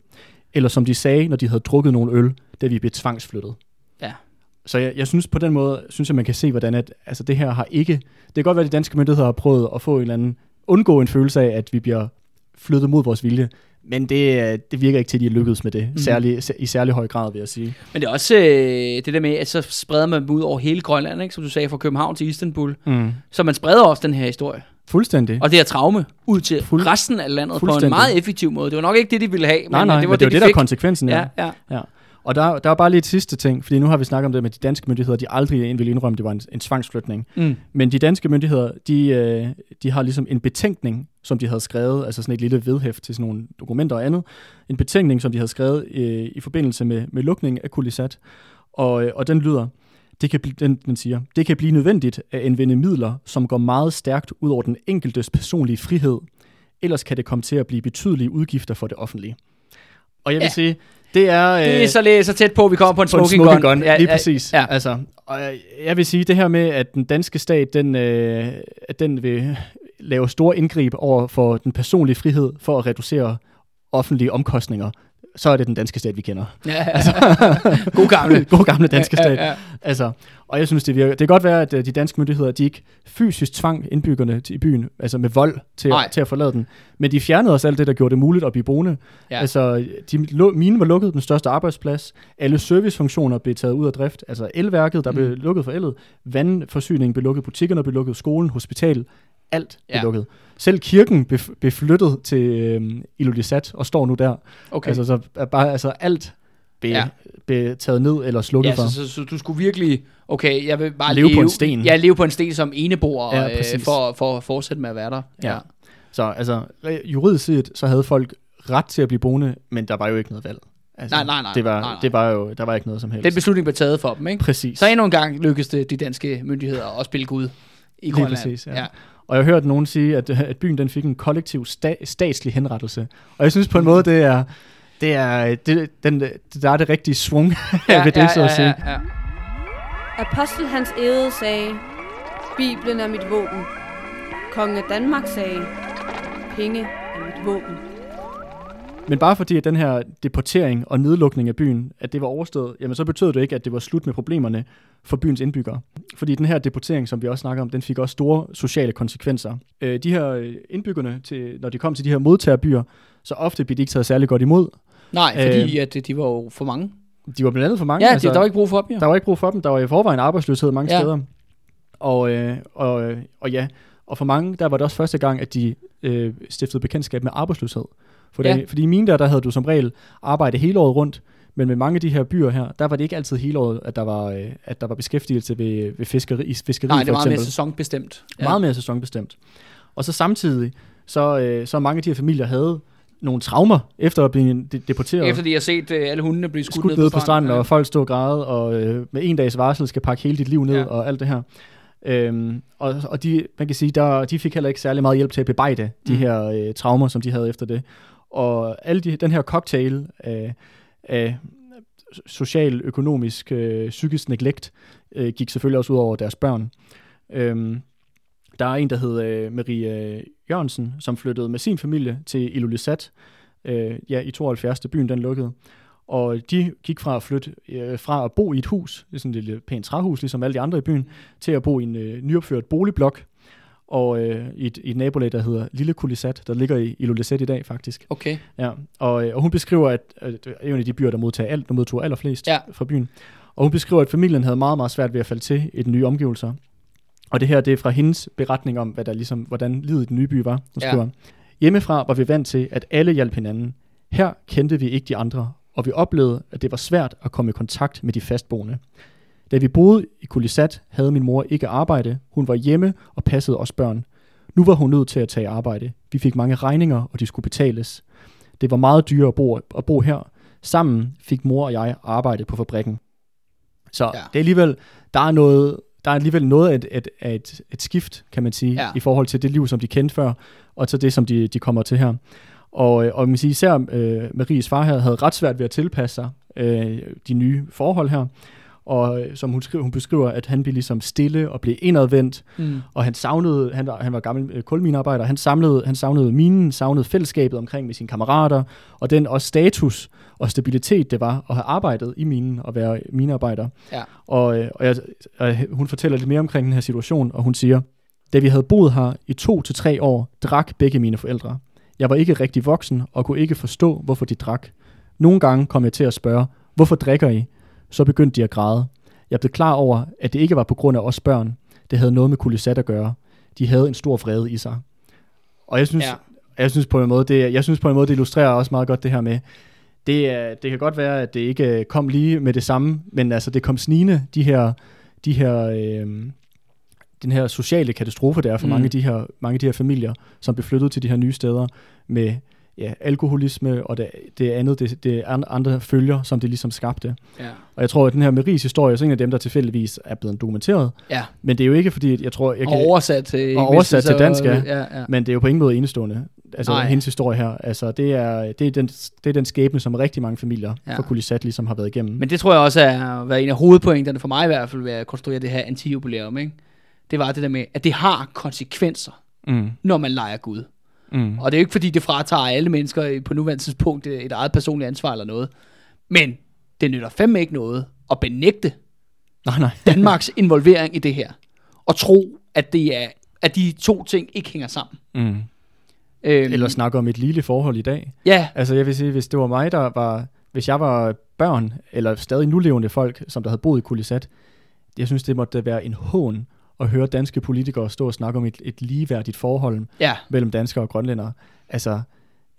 Eller som de sagde, når de havde drukket nogle øl, da vi blev tvangsflyttet. Ja. Så jeg, jeg synes på den måde, synes jeg, man kan se, hvordan at, altså det her har ikke... Det kan godt være, at de danske myndigheder har prøvet at få en eller anden... Undgå en følelse af, at vi bliver flyttet mod vores vilje. Men det, øh, det virker ikke til, at de er lykkedes med det. Mm. Særlig, i særlig høj grad, vil jeg sige. Men det er også øh, det der med, at så spreder man dem ud over hele Grønland, ikke? som du sagde, fra København til Istanbul. Mm. Så man spreder også den her historie. Fuldstændig. Og det her traume ud til Fuld- resten af landet på en meget effektiv måde. Det var nok ikke det, de ville have, men nej, nej, det var men det, var det, det, de der er fik. konsekvensen. Ja, ja. Og der, der er bare lige et sidste ting, fordi nu har vi snakket om det med de danske myndigheder, de aldrig vil indrømme, det var en, en tvangsflytning. Mm. Men de danske myndigheder, de, øh, de har ligesom en betænkning, som de havde skrevet, altså sådan et lille vedhæft til sådan nogle dokumenter og andet. En betænkning, som de havde skrevet øh, i forbindelse med, med lukningen af Kulisat. Og, øh, og den lyder, det kan, den, den siger, det kan blive nødvendigt at anvende midler, som går meget stærkt ud over den enkeltes personlige frihed. Ellers kan det komme til at blive betydelige udgifter for det offentlige. Og jeg vil Ja. sige, det er... Det er øh, så, lidt, så tæt på, at vi kommer på en på en smoking, smoking gun. gun. Ja, lige præcis. Ja. Altså, og jeg, jeg vil sige det her med, at den danske stat, den, øh, at den vil lave store indgreb over for den personlige frihed for at reducere offentlige omkostninger, så er det den danske stat, vi kender. ja. Altså. God gamle. God gamle danske stat. Ja, ja. Altså, og jeg synes, det virker. Det kan godt være, at øh, de danske myndigheder, de ikke fysisk tvang indbyggerne til, i byen, altså med vold til, at, til at forlade den. Men de fjernede også alt det, der gjorde det muligt at blive boende. Ja. Ja. Altså, de, minen var lukket, den største arbejdsplads. Alle servicefunktioner blev taget ud af drift. Altså elværket, der Mm. blev lukket for ellet. Vandforsyningen blev lukket, butikkerne blev lukket, skolen, hospital, alt blev Ja. lukket. Selv kirken blev, blev flyttet til øhm, Ilulissat og står nu der. Okay. Altså, så er bare, altså alt blev, Ja. ja. blev taget ned eller slukket Ja, for. så, så, så, du skulle virkelig, okay, jeg vil bare Leve på en sten. Ja, leve på en sten som eneboer, Ja, ja, øh, for, for at fortsætte med at være der. Ja. Så altså, juridisk set, så havde folk ret til at blive boende, men der var jo ikke noget valg. Altså, Nej, nej, nej, Det var, nej, nej. Det var jo, der var ikke noget som helst. Den beslutning blev taget for dem, ikke? præcis. Så endnu en gang lykkedes det de danske myndigheder at spille Gud i Lige Grønland. præcis, ja. Og jeg har hørt nogen sige, at, at byen den fik en kollektiv sta- statslig henrettelse. Og jeg synes på en måde, det er, det er, det, den, der er det rigtige svung ved det, så at sige. ja, ja. Apostel Hans Ede sagde, Bibelen er mit våben. Kongen af Danmark sagde, penge er mit våben. Men bare fordi at den her deportering og nedlukning af byen, at det var overstået, jamen så betød det ikke, at det var slut med problemerne for byens indbyggere. Fordi den her deportering, som vi også snakker om, den fik også store sociale konsekvenser. Øh, de her øh, indbyggerne, til, når de kom til de her modtagerbyer, så ofte blev de ikke taget særlig godt imod. Nej, fordi øh, at de var jo for mange. De var blandt andet for mange. Ja, altså, der var ikke brug for dem, jo. Der var ikke brug for dem. Der var i forvejen arbejdsløshed mange Ja. steder. Og, øh, og, øh, og ja, og for mange, der var det også første gang, at de øh, stiftede bekendtskab med arbejdsløshed. For Ja. ja. fordi i mine der, der havde du som regel arbejde hele året rundt, men med mange af de her byer her, der var det ikke altid hele året, at der var, øh, at der var beskæftigelse ved, ved fiskeri, i fiskeri Nej, det var meget mere sæsonbestemt. Ja. Meget mere sæsonbestemt. Og så samtidig, så, øh, så mange af de her familier havde nogle traumer efter at blive de- deporteret Efter de har set uh, alle hundene blive skudt, skudt ned på stranden, og folk stod og græde, og øh, med en dags varsel skal pakke hele dit liv ned, Ja. ja. og alt det her. Øhm, og, og de, man kan sige, der, de fik heller ikke særlig meget hjælp til at bearbejde de Mm. her øh, traumer, som de havde efter det. Og alle de, den her cocktail af, af social, økonomisk, øh, psykisk neglect, øh, gik selvfølgelig også ud over deres børn. Øhm, der er en, der hed øh, Marie øh, Jørgensen, som flyttede med sin familie til Ilulissat, øh, ja, i 72, da byen den lukkede. Og de gik fra at flytte, øh, fra at bo i et hus, det er sådan et lille pænt træhus, ligesom alle de andre i byen, til at bo i en øh, nyopført boligblok, og øh, i, et, i et nabolag, der hedder Lille Kulisat, der ligger i Ilulissat i dag faktisk. Okay. Ja, og, øh, og hun beskriver, at, at det er en af de byer, der modtager alt, der modtog allerflest Ja. fra byen. Og hun beskriver, at familien havde meget, meget svært ved at falde til i den nye omgivelser. Og det her, det er fra hendes beretning om, hvad der ligesom, hvordan livet i den nye by var. Hun Ja. skriver, Hjemmefra var vi vant til, at alle hjalp hinanden. Her kendte vi ikke de andre, og vi oplevede, at det var svært at komme i kontakt med de fastboende. Da vi boede i Kulisat, havde min mor ikke arbejde. Hun var hjemme og passede os børn. Nu var hun nødt til at tage arbejde. Vi fik mange regninger, og de skulle betales. Det var meget dyrere at bo, at bo her. Sammen fik mor og jeg arbejde på fabrikken. Så Ja. det er alligevel, der er noget, der er alligevel noget af et, et, et, et skift, kan man sige, Ja. i forhold til det liv, som de kendte før, og til det, som de, de kommer til her. Og, øh, og man kan sige, især øh, Maries far her havde ret svært ved at tilpasse sig øh, de nye forhold her. Og øh, som hun, skriver, hun beskriver, at han blev ligesom stille og blev indadvendt, Mm. og han savnede, han var, han var gammel øh, kulminearbejder, han, samlede, han savnede minen, savnede fællesskabet omkring med sine kammerater, og den også status og stabilitet, det var at have arbejdet i minen og være minearbejder. Ja. Og, øh, og, jeg, og hun fortæller lidt mere omkring den her situation, og hun siger, da vi havde boet her i to til tre år, drak begge mine forældre. Jeg var ikke rigtig voksen og kunne ikke forstå, hvorfor de drak. Nogle gange kom jeg til at spørge, hvorfor drikker I? Så begyndte de at græde. Jeg blev klar over, at det ikke var på grund af os børn. Det havde noget med kulisat at gøre. De havde en stor vrede i sig. Og jeg synes, Ja. jeg synes på en måde, det, jeg synes på en måde, det illustrerer også meget godt det her med, det, er, det kan godt være, at det ikke øh, kom lige med det samme, men altså det kom snigende, de her, de her, øh, den her sociale katastrofe, der er for mm. mange, af de her, mange af de her familier, som blev flyttet til de her nye steder med ja, alkoholisme og det, det andet, det, det andre følger, som det ligesom skabte. Ja. Og jeg tror, at den her Maries historie er så en af dem, der tilfældigvis er blevet dokumenteret, ja. men det er jo ikke fordi, at jeg tror, jeg Og kan, oversat til Og oversat til dansk, ja. ja, ja. men det er jo på ingen måde enestående. Altså Nej. Hendes historie her, altså det er, det, er den, det er den skæbne, som rigtig mange familier Ja. ja. fra Kulisat ligesom har været igennem. Men det tror jeg også er været en af hovedpointerne for mig i hvert fald ved at konstruere det her antijubilæum, ikke? Det var det der med, at det har konsekvenser, mm. når man leger Gud. Mm. Og det er jo ikke fordi, det fratager alle mennesker på nuværende tidspunkt et eget personligt ansvar eller noget. Men det nytter fandme ikke noget at benægte Nej, nej. Danmarks involvering i det her. Og tro, at, det er, at de to ting ikke hænger sammen. Mm. Øhm, Eller snakke om et lille forhold i dag. Ja, Altså jeg vil sige, hvis det var mig, der var, hvis jeg var børn, eller stadig nulevende folk, som der havde boet i Kulisat, jeg synes, det måtte være en hån at høre danske politikere stå og snakke om et, et ligeværdigt forhold ja. mellem danskere og grønlændere. Altså,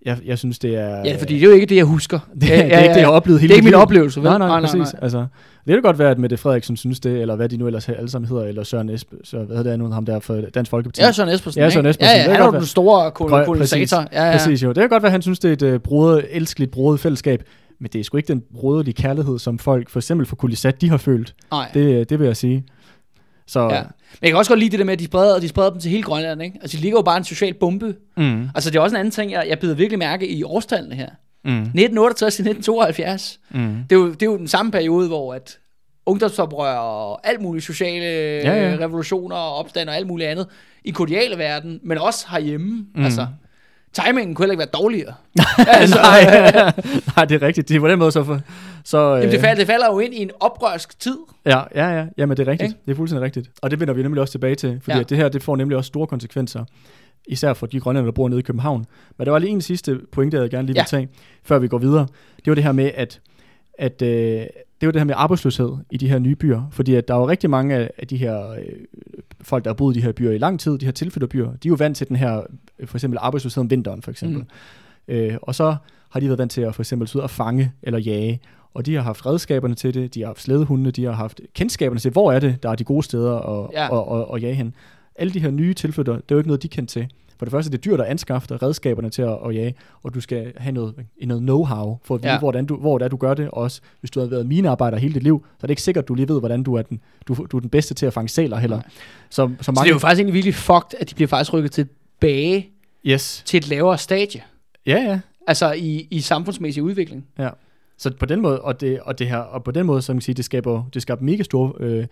jeg, jeg synes, det er... Ja, fordi det er jo ikke det, jeg husker. det, ja, det er ikke det, jeg har oplevet hele Det er ikke min oplevelse, vel? Nej, nej, Nej, nej, præcis. nej. Altså, det kan godt være, at Mette Frederiksen synes det, eller hvad de nu ellers alle sammen hedder, eller Søren Esp, så hvad hedder det nu, ham der for Dansk Folkeparti. Ja, Søren Espersen. Ja, Søren? Espersen. Ja, Det ja, kan han er jo den store kolonisator. Præcis, Ja, ja. præcis jo. Det kan godt være, at han synes, det er et uh, brodet, elskeligt, brodet fællesskab, men det er sgu ikke den broderlige kærlighed, som folk, for eksempel for Kulisat, de har følt. Nej. Det, det vil jeg sige. Så, Ja. Men jeg kan også godt lide det der med, at de spreder, de spreder dem til hele Grønland, ikke? Altså, de ligger jo bare en social bombe. mm, Altså, det er også en anden ting, jeg, jeg bider virkelig mærke i årstallene her. mm, 1968 til 1972. mm. Det er, jo, det er jo den samme periode, hvor at ungdomsoprør og alt muligt sociale ja, Ja, revolutioner og opstand og alt muligt andet i koloniale verden, men også herhjemme. Mm. Mm. Altså, timingen kunne heller ikke være dårligere. altså, nej, nej, det er rigtigt. Det er på den måde så... For, så Jamen, det, øh, falder, det falder jo ind i en oprørsk tid. Ja, ja, ja. Jamen, det er rigtigt. Ikke? Det er fuldstændig rigtigt. Og det vender vi nemlig også tilbage til, fordi Ja. det her, det får nemlig også store konsekvenser, især for de grønlændere, der bor nede i København. Men der var lige en sidste pointe, jeg gerne lige vil Ja. tage, før vi går videre. Det var det her med, at, at øh, det var det her med arbejdsløshed i de her nye byer. Fordi at der var rigtig mange af, af de her øh, folk, der har boet i de her byer i lang tid, de her tilflytterbyer, de er jo vant til den her, øh, for eksempel arbejdsløshed om vinteren, for eksempel. Mm. Øh, og så har de været vant til at for eksempel ud og fange eller jage. Og de har haft redskaberne til det, de har haft slædehundene, de har haft kendskaberne til, hvor er det, der er de gode steder at, Ja. ja. at, at, at jage hen. Alle de her nye tilflytter, det er jo ikke noget, de kendte til. For det første, det er dyrt at anskaffe dig redskaberne til at, at jage, og du skal have noget, noget know-how for at vide, Ja. hvordan du, hvor det er, du gør det. Og også, hvis du har været minearbejder hele dit liv, så er det ikke sikkert, at du lige ved, hvordan du er den, du, du er den bedste til at fange sæler heller. Så, så Så mange, det er jo faktisk egentlig virkelig fucked, at de bliver faktisk rykket tilbage yes. til et lavere stadie. Ja, ja. Altså i, i samfundsmæssig udvikling. Ja. Så på den måde, og det, og det her, og på den måde, så kan man sige, det skaber, det skaber mega store øh,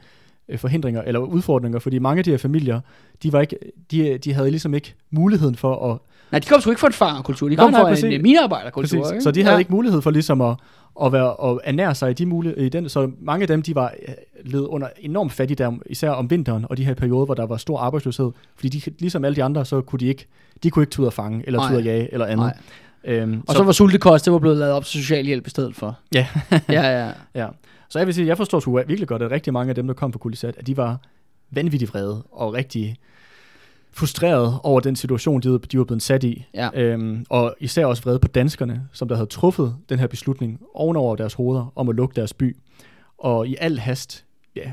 forhindringer, eller udfordringer, fordi mange af de her familier, de, var ikke, de, de havde ligesom ikke muligheden for at, Nej, de kom sgu ikke fra en fangerkultur. De Nej, kom nej, fra præcis. en øh, minearbejderkultur. præcis, ikke? så de havde ja. ikke mulighed for ligesom at, at, være, at ernære sig i, de muligheder, i den, så mange af dem, de var øh, led under enorm fattigdom, især om vinteren, og de her perioder, hvor der var stor arbejdsløshed, fordi de, ligesom alle de andre, så kunne de ikke, de kunne ikke tage ud at fange, eller Nej. ud at jage, eller andet. Nej. Øhm, Og så, så var sultekost, det var blevet lavet op til socialhjælp i stedet for. Ja. ja, ja. Ja, så jeg vil sige, jeg forstår sgu virkelig godt, at rigtig mange af dem, der kom på Kulisat, at de var vanvittigt vrede og rigtig frustreret over den situation, de, de var blevet sat i. Ja. Øhm, og især også vrede på danskerne, som der havde truffet den her beslutning ovenover deres hoveder om at lukke deres by. Og i al hast, ja,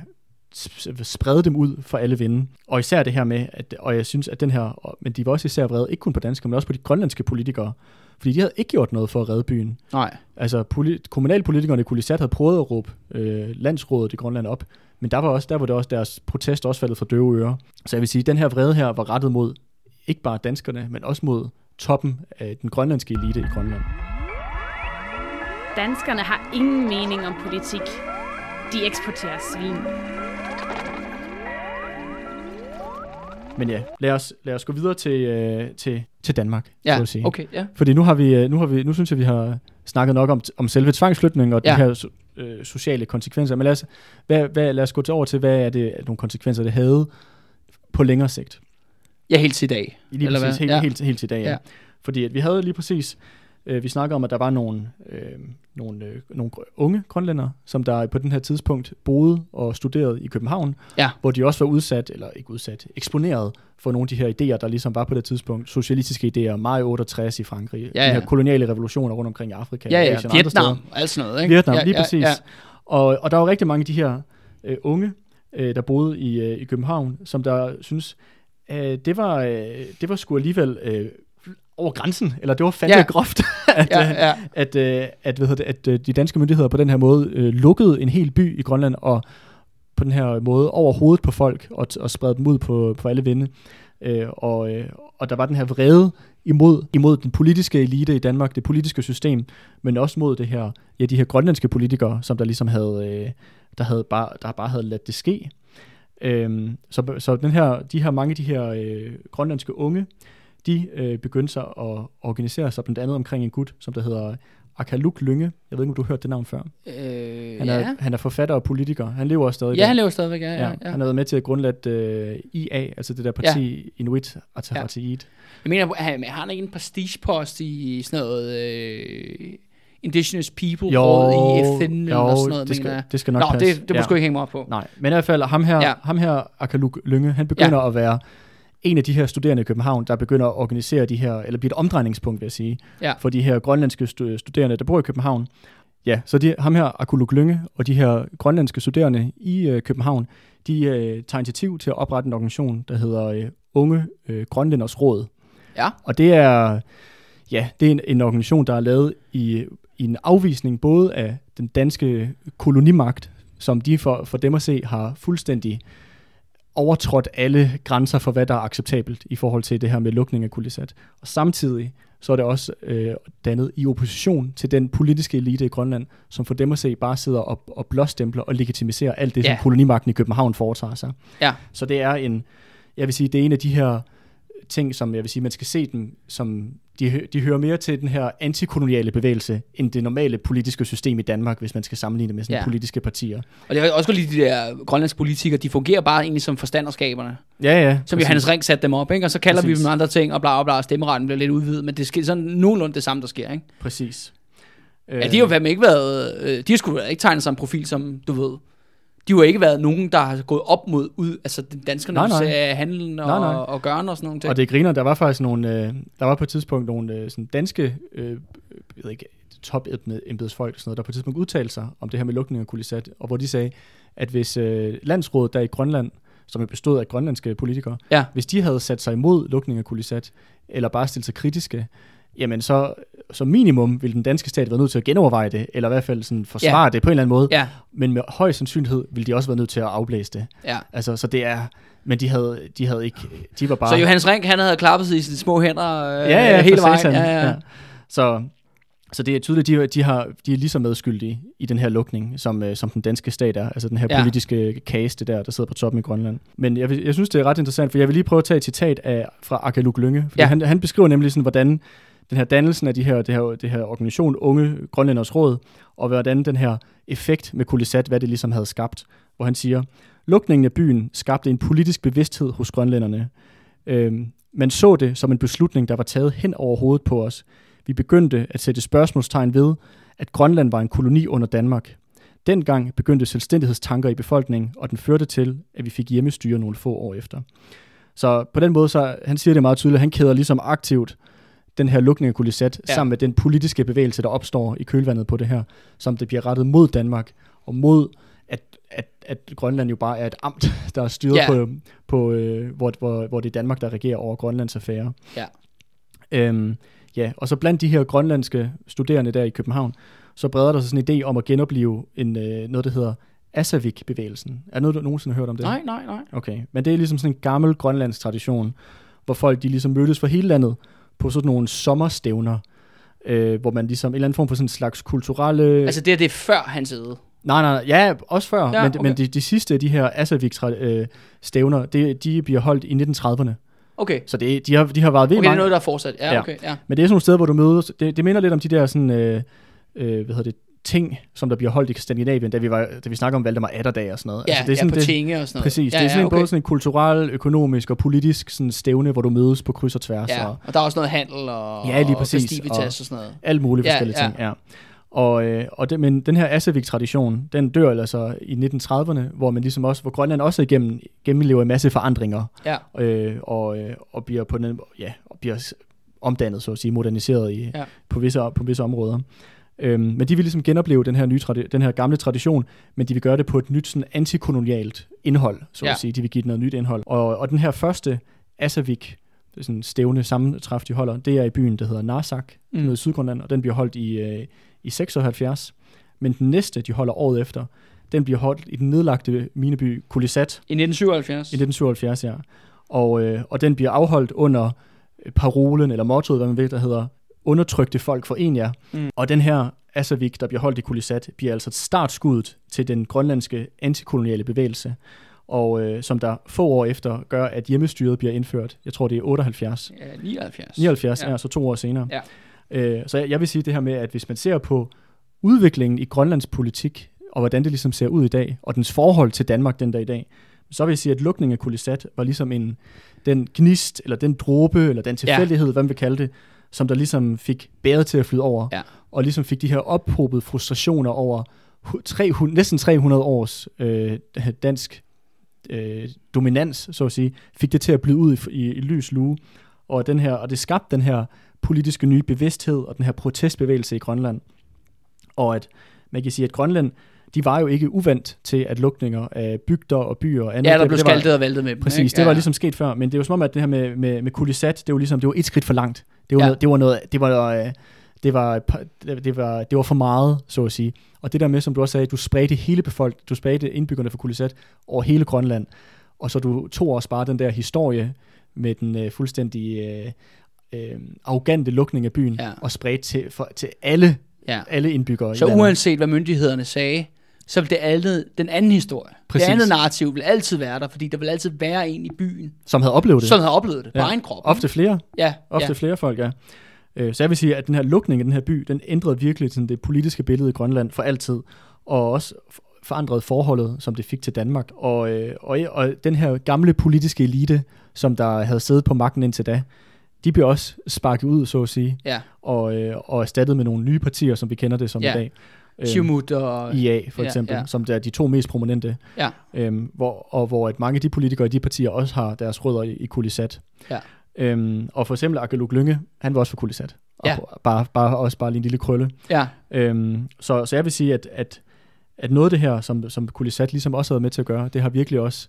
sprede dem ud for alle vinde. Og især det her med, at, og jeg synes, at den her, men de var også især vrede, ikke kun på danskere, men også på de grønlandske politikere, fordi de havde ikke gjort noget for at redde byen. Nej. Altså, poli- kommunalpolitikerne i Kulisat havde prøvet at råbe øh, landsrådet i Grønland op, men der var, også, der var det også deres protest også faldet for døve ører. Så jeg vil sige, at den her vrede her var rettet mod ikke bare danskerne, men også mod toppen af den grønlandske elite i Grønland. Danskerne har ingen mening om politik. De eksporterer svin. Men ja, lad os, lad os gå videre til, øh, til, til Danmark, så Ja, at sige. okay, ja. Fordi nu har vi, øh, nu har vi, nu synes jeg, vi har snakket nok om, om selve tvangsflytningen og Ja. de her øh, sociale konsekvenser. Men lad os, hvad, hvad, lad os gå til over til, hvad er det nogle konsekvenser, det havde på længere sigt. Ja, helt til i dag. Lige Eller præcis, hvad? helt, Ja. ja. helt, helt til i dag. Ja. ja. Fordi at vi havde lige præcis, øh, vi snakkede om, at der var nogle, øh, nogle, øh, nogle unge grønlændere, som der på den her tidspunkt boede og studerede i København, Ja. hvor de også var udsat, eller ikke udsat, eksponeret for nogle af de her idéer, der ligesom var på det tidspunkt. Socialistiske idéer, maj 68 i Frankrig, Ja, de her ja. koloniale revolutioner rundt omkring i Afrika, Ja, ja, Asien og andre steder. Vietnam alt sådan noget, ikke? Vietnam, ja, lige ja, præcis. Ja, Og, og der var rigtig mange af de her øh, unge, øh, der boede i, øh, i København, som der synes, øh, det var øh, det var sgu alligevel øh, over grænsen, eller det var fandme Ja. groft, at, ja, øh, ja. at, øh, at, hvad hedder det, at øh, de danske myndigheder på den her måde øh, lukkede en hel by i Grønland, og på den her måde over hovedet på folk, og, og spredte dem ud på, på alle vinde. Øh, og, øh, og der var den her vrede imod, imod den politiske elite i Danmark, det politiske system, men også mod det her, ja, de her grønlandske politikere, som der ligesom havde, øh, der havde bare, der bare havde ladt det ske. Øhm, så, så den her, de her mange af de her øh, grønlandske unge, de øh, begyndte sig at organisere sig blandt andet omkring en gut, som der hedder Akaluk Lynge. Jeg ved ikke, om du har hørt det navn før. Øh, Han er, ja. han er forfatter og politiker. Han lever også stadig. ja, han lever stadigvæk, ja, ja, ja, ja. Han har været med til at grundlægge øh, IA, altså det der parti ja. Inuit Ataqatigiit. Jeg mener, han, har han ikke en prestigepost i sådan noget øh, Indigenous People Jo, råd i FN eller jo, sådan noget, det skal- mener det skal nok Nå, passe. det, det må Ja. sgu ikke hænge mig op på. Nej, men i hvert fald ham her, Ja. ja. ham her Akaluk Lynge, han begynder ja. at være en af de her studerende i København, der begynder at organisere de her, eller bliver et omdrejningspunkt, vil jeg sige, Ja. for de her grønlandske stu- studerende, der bor i København. Ja, så de, ham her, Akuluk Lynge, og de her grønlandske studerende i øh, København, de øh, tager initiativ til at oprette en organisation, der hedder øh, Unge øh, Grønlænders Råd. Ja. Og det er, ja, det er en, en organisation, der er lavet i, i en afvisning både af den danske kolonimagt, som de for, for dem at se har fuldstændig overtrådt alle grænser for, hvad der er acceptabelt i forhold til det her med lukning af Kulisat. Og samtidig så er det også øh, dannet i opposition til den politiske elite i Grønland, som for dem at se bare sidder og, og blåstempler og legitimiserer alt det, Ja. som kolonimagten i København foretager sig. Ja. Så det er en, jeg vil sige, det er en af de her ting, som jeg vil sige, man skal se dem som de, de hører mere til den her antikoloniale bevægelse, end det normale politiske system i Danmark, hvis man skal sammenligne det med sådan Ja. politiske partier. Og jeg kan også godt lide de der grønlandske politikere, de fungerer bare egentlig som forstanderskaberne. Ja, ja. Som Johannes Ring satte dem op, ikke? Og så kalder Præcis. vi dem andre ting, og bla bla bla, stemmeretten bliver lidt udvidet, men det sker sådan nogenlunde det samme, der sker, ikke? Præcis. Ja, de har jo ikke været, øh, de har sgu ikke tegnet sig en profil, som du ved. De har ikke været nogen, der har gået op mod ud, altså den danskernes Nej, nej. handlen og, Nej, nej. og gøren og sådan nogle ting. Og det griner, der var faktisk nogle, øh, der var på et tidspunkt nogle øh, sådan danske, øh, jeg ved ikke, top embedsfolk, sådan noget, der på et tidspunkt udtalte sig om det her med lukning af kulisat, og hvor de sagde, at hvis øh, landsrådet der i Grønland, som er bestået af grønlandske politikere, Ja. hvis de havde sat sig imod lukning af kulisat, eller bare stillet sig kritiske, jamen så som minimum ville den danske stat være nødt til at genoverveje det, eller i hvert fald sådan forsvare Ja. ja. det på en eller anden måde, Ja, men med høj sandsynlighed ville de også være nødt til at afblæse det. ja. Altså, så det er, men de havde, de havde ikke, de var bare... Så Johannes Ring, han havde klappet sig i sine små hænder øh, ja, ja, hele vejen. satan. Ja, ja. Så, så det er tydeligt, de, de, har, de er lige så medskyldige i den her lukning, som, øh, som den danske stat er. Altså den her Ja. ja. politiske kaste der, der sidder på toppen i Grønland. Men jeg, vil- jeg synes, det er ret interessant, for jeg vil lige prøve at tage et citat af, fra Akaluk Lynge. Fordi Ja. ja. han, han beskriver nemlig sådan, hvordan den her dannelsen af de her, det, her, det her organisation, Unge Grønlænders Råd, og hvordan den her effekt med Kulisat, hvad det ligesom havde skabt. Hvor han siger, lukningen af byen skabte en politisk bevidsthed hos grønlænderne. Øhm, man så det som en beslutning, der var taget hen over hovedet på os. Vi begyndte at sætte spørgsmålstegn ved, at Grønland var en koloni under Danmark. Dengang begyndte selvstændighedstanker i befolkningen, og den førte til, at vi fik hjemmestyre nogle få år efter. Så på den måde, så han siger det meget tydeligt, han kæder ligesom aktivt den her lukning af Kulisat, Ja. sammen med den politiske bevægelse, der opstår i kølvandet på det her, som det bliver rettet mod Danmark, og mod, at, at, at Grønland jo bare er et amt, der er styret Ja. på, på øh, hvor, hvor, hvor det er Danmark, der regerer over Grønlands affære. Ja. Øhm, ja, og så blandt de her grønlandske studerende der i København, så breder der sig sådan en idé om at genopleve en, øh, noget, der hedder Asavik-bevægelsen. Er noget, du nogensinde har hørt om det? Nej, nej, nej. Okay, men det er ligesom sådan en gammel grønlandsk tradition, hvor folk de ligesom mødtes fra hele landet på sådan nogle sommerstævner, øh, hvor man ligesom en eller anden form for sådan en slags kulturelle... Altså det, her, det er før hans æde. Nej, nej, ja, også før, Ja, men, okay. men de, de sidste af de her Asavik-stævner, det, de bliver holdt i 1930'erne. Okay. Så det, de, har, de har været ved Okay, det er mange, noget, der er fortsat. Ja, Ja. okay, ja. men det er sådan nogle steder, hvor du mødes. Det, det minder lidt om de der sådan, øh, øh, hvad hedder det, ting, som der bliver holdt i Skandinavien, da vi, var, da vi snakker om Valdemar Atterdag og sådan noget. Ja, altså, det er ja, sådan, på det, tinge og sådan noget. Præcis, ja, det er sådan, ja, okay. både sådan en kulturel, økonomisk og politisk sådan stævne, hvor du mødes på kryds og tværs. Ja, Og og der er også noget handel og, Ja, lige og præcis, festivitas og- og sådan noget. alt muligt Ja, forskellige ja. ting. Ja. Og, øh, og det, men den her Asavik-tradition, den dør altså i 1930'erne, hvor man ligesom også, hvor Grønland også igennem, gennemlever en masse forandringer, Ja, øh, og, øh, og bliver på den, ja, og bliver omdannet, så at sige, moderniseret i, ja. på, visse, på visse områder. Øhm, men de vil ligesom genopleve den her, nye tradi- den her gamle tradition, men de vil gøre det på et nyt sådan antikolonialt indhold, så Ja. at sige. De vil give det noget nyt indhold. Og, og den her første Asavik, sådan stævne sammentræf, de holder, det er i byen, der hedder Narsak, Mm. noget i Sydgrønland, og den bliver holdt i, øh, i 76. Men den næste, de holder året efter, den bliver holdt i den nedlagte mineby Kulisat, i 1977. i 1977, ja. Og, øh, og den bliver afholdt under øh, parolen, eller mottoet, hvad man ved, der hedder undertrykte folk for en jer. Mm. Og den her Asavik, der bliver holdt i Kulisat, bliver altså et startskuddet til den grønlandske antikoloniale bevægelse, og øh, som der få år efter gør, at hjemmestyret bliver indført. Jeg tror, det er 78. Ja, 79. 79, Ja. ja. ja, så to år senere. Ja. Øh, så jeg, jeg vil sige det her med, at hvis man ser på udviklingen i Grønlands politik, og hvordan det ligesom ser ud i dag, og dens forhold til Danmark den dag i dag, så vil jeg sige, at lukningen af Kulisat var ligesom en, den gnist, eller den dråbe, eller den tilfældighed, ja. hvad man vil kalde det, som der ligesom fik bæret til at flyde over, Ja. og ligesom fik de her ophobede frustrationer over hu- 300, næsten 300 års øh, dansk øh, dominans, så at sige, fik det til at blive ud i, i, i lys lue, og, den her, og det skabte den her politiske nye bevidsthed og den her protestbevægelse i Grønland. Og at man kan sige, at Grønland, de var jo ikke uvandt til, at lukninger af bygder og byer og andet. Ja, der blev skaltet og valtet med dem. Præcis, ikke? det var Ja. ligesom sket før, men det er jo som om, at det her med, med, med kulisat, det var ligesom, det var et skridt for langt. Det var, Ja. noget, det var noget, det var, øh, det var, det var, det var for meget, så at sige. Og det der med, som du også sagde, du spredte hele befolk, du spredte indbyggerne for kulisat over hele Grønland, og så du tog også bare den der historie med den øh, fuldstændig øh, øh, arrogante lukning af byen, Ja. og spredte til, for, til alle, Ja. alle indbyggere Så i uanset hvad myndighederne sagde, så vil det andet, den anden historie, Præcis. det andet narrativ vil altid være der, fordi der vil altid være en i byen, som havde oplevet det. som havde oplevet det på Ja. egen krop. Ofte flere, Ja, ofte ja. flere folk, ja. Øh, så jeg vil sige, at den her lukning af den her by, den ændrede virkelig sådan det politiske billede i Grønland for altid, og også forandrede forholdet, som det fik til Danmark. Og, øh, og, og den her gamle politiske elite, som der havde siddet på magten indtil da, de blev også sparket ud, så at sige, Ja. og, øh, og erstattet med nogle nye partier, som vi kender det som Ja. i dag. Øhm, Siumut og... IA for eksempel, ja. som der er de to mest prominente, Ja. øhm, hvor, og hvor at mange af de politikere i de partier også har deres rødder i, i Kulisat. Ja. Øhm, og for eksempel Akeluk Lynge, han var også for Kulisat. Og Ja. bare, bare, også bare lige en lille krølle. Ja. Øhm, så, så jeg vil sige, at, at, at noget af det her, som, som Kulisat ligesom også har været med til at gøre, det har virkelig også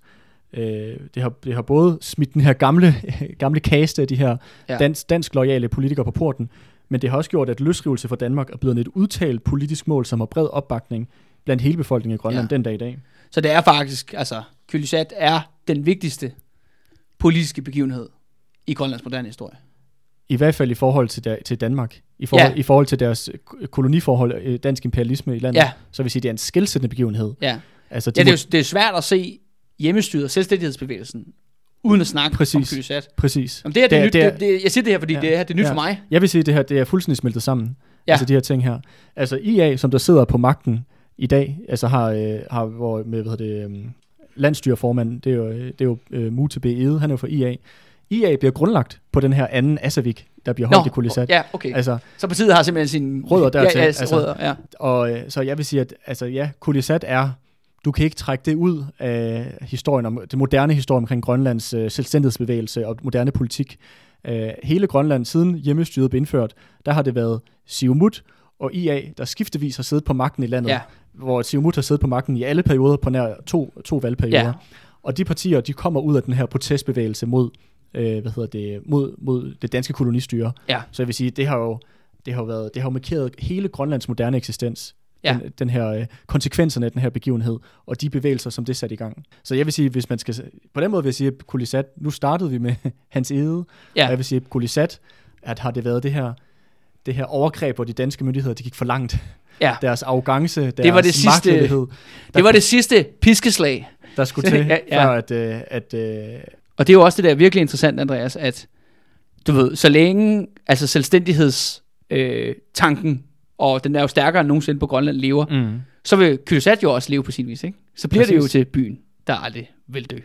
Øh, det, har, det har både smidt den her gamle, gamle kaste af de her Ja. dansk, dansk lojale politikere på porten, men det har også gjort, at løsrivelse for Danmark er blevet et udtalt politisk mål, som har bred opbakning blandt hele befolkningen i Grønland Ja. den dag i dag. Så det er faktisk, altså, Kylysat er den vigtigste politiske begivenhed i Grønlands moderne historie. I hvert fald i forhold til, der, til Danmark. I forhold, Ja. I forhold til deres koloniforhold, øh, dansk imperialisme i landet. Ja. Så vil sige, det er en skældsættende begivenhed. Ja, Altså, de ja det, er jo, det er svært at se hjemmestyret og selvstændighedsbevægelsen, uden at snakke Præcis. om Kylysat. Præcis. Jamen, det, her, det, er nyt, Det er- det, det, jeg siger det her, fordi Ja. det, her, det er nyt Ja. for mig. Jeg vil sige, at det her det er fuldstændig smeltet sammen. Ja. Altså de her ting her. Altså IA, som der sidder på magten i dag, altså har, øh, har hvor, med, hvad hedder det, øh, landstyreformand, det er jo, øh, det er jo øh, Mute B. Ede, han er jo fra IA. IA bliver grundlagt på den her anden Asavik, der bliver holdt i Kulisat. ja, okay. Altså, Så partiet har simpelthen sin... Rødder dertil, Ja, ja, altså. rødder, ja. og øh, så jeg vil sige, at altså, ja, Kulisat er, du kan ikke trække det ud af historien om, det moderne historie omkring Grønlands øh, selvstændighedsbevægelse og moderne politik. Øh, hele Grønland, siden hjemmestyret blev indført, der har det været Siumut og IA, der skiftevis har siddet på magten i landet, Ja. hvor Siumut har siddet på magten i alle perioder på nær to, to valgperioder. Ja. Og de partier, de kommer ud af den her protestbevægelse mod, øh, hvad hedder det, mod, mod det danske kolonistyre. Ja. Så jeg vil sige, det har jo, det har jo været, det har jo markeret hele Grønlands moderne eksistens. Ja. Den, den her øh, konsekvenserne af den her begivenhed, og de bevægelser, som det satte i gang. Så jeg vil sige, hvis man skal, på den måde vil jeg sige, at Kulisat, nu startede vi med Hans Ede, Ja. og jeg vil sige, at Kulisat, at har det været det her, det her overgreb, hvor de danske myndigheder, de gik for langt. Ja. Deres arrogance, deres Det var det sidste- Det var det sidste piskeslag. der skulle til, Ja, ja. før at, øh, at øh, Og det er jo også det der virkelig interessant, Andreas, at du ved, så længe altså selvstændigheds øh, tanken, og den er jo stærkere end nogensinde på Grønland lever, mm. så vil Kylysat jo også leve på sin vis, ikke? Så bliver det jo Præcis. til byen, der aldrig vil dø.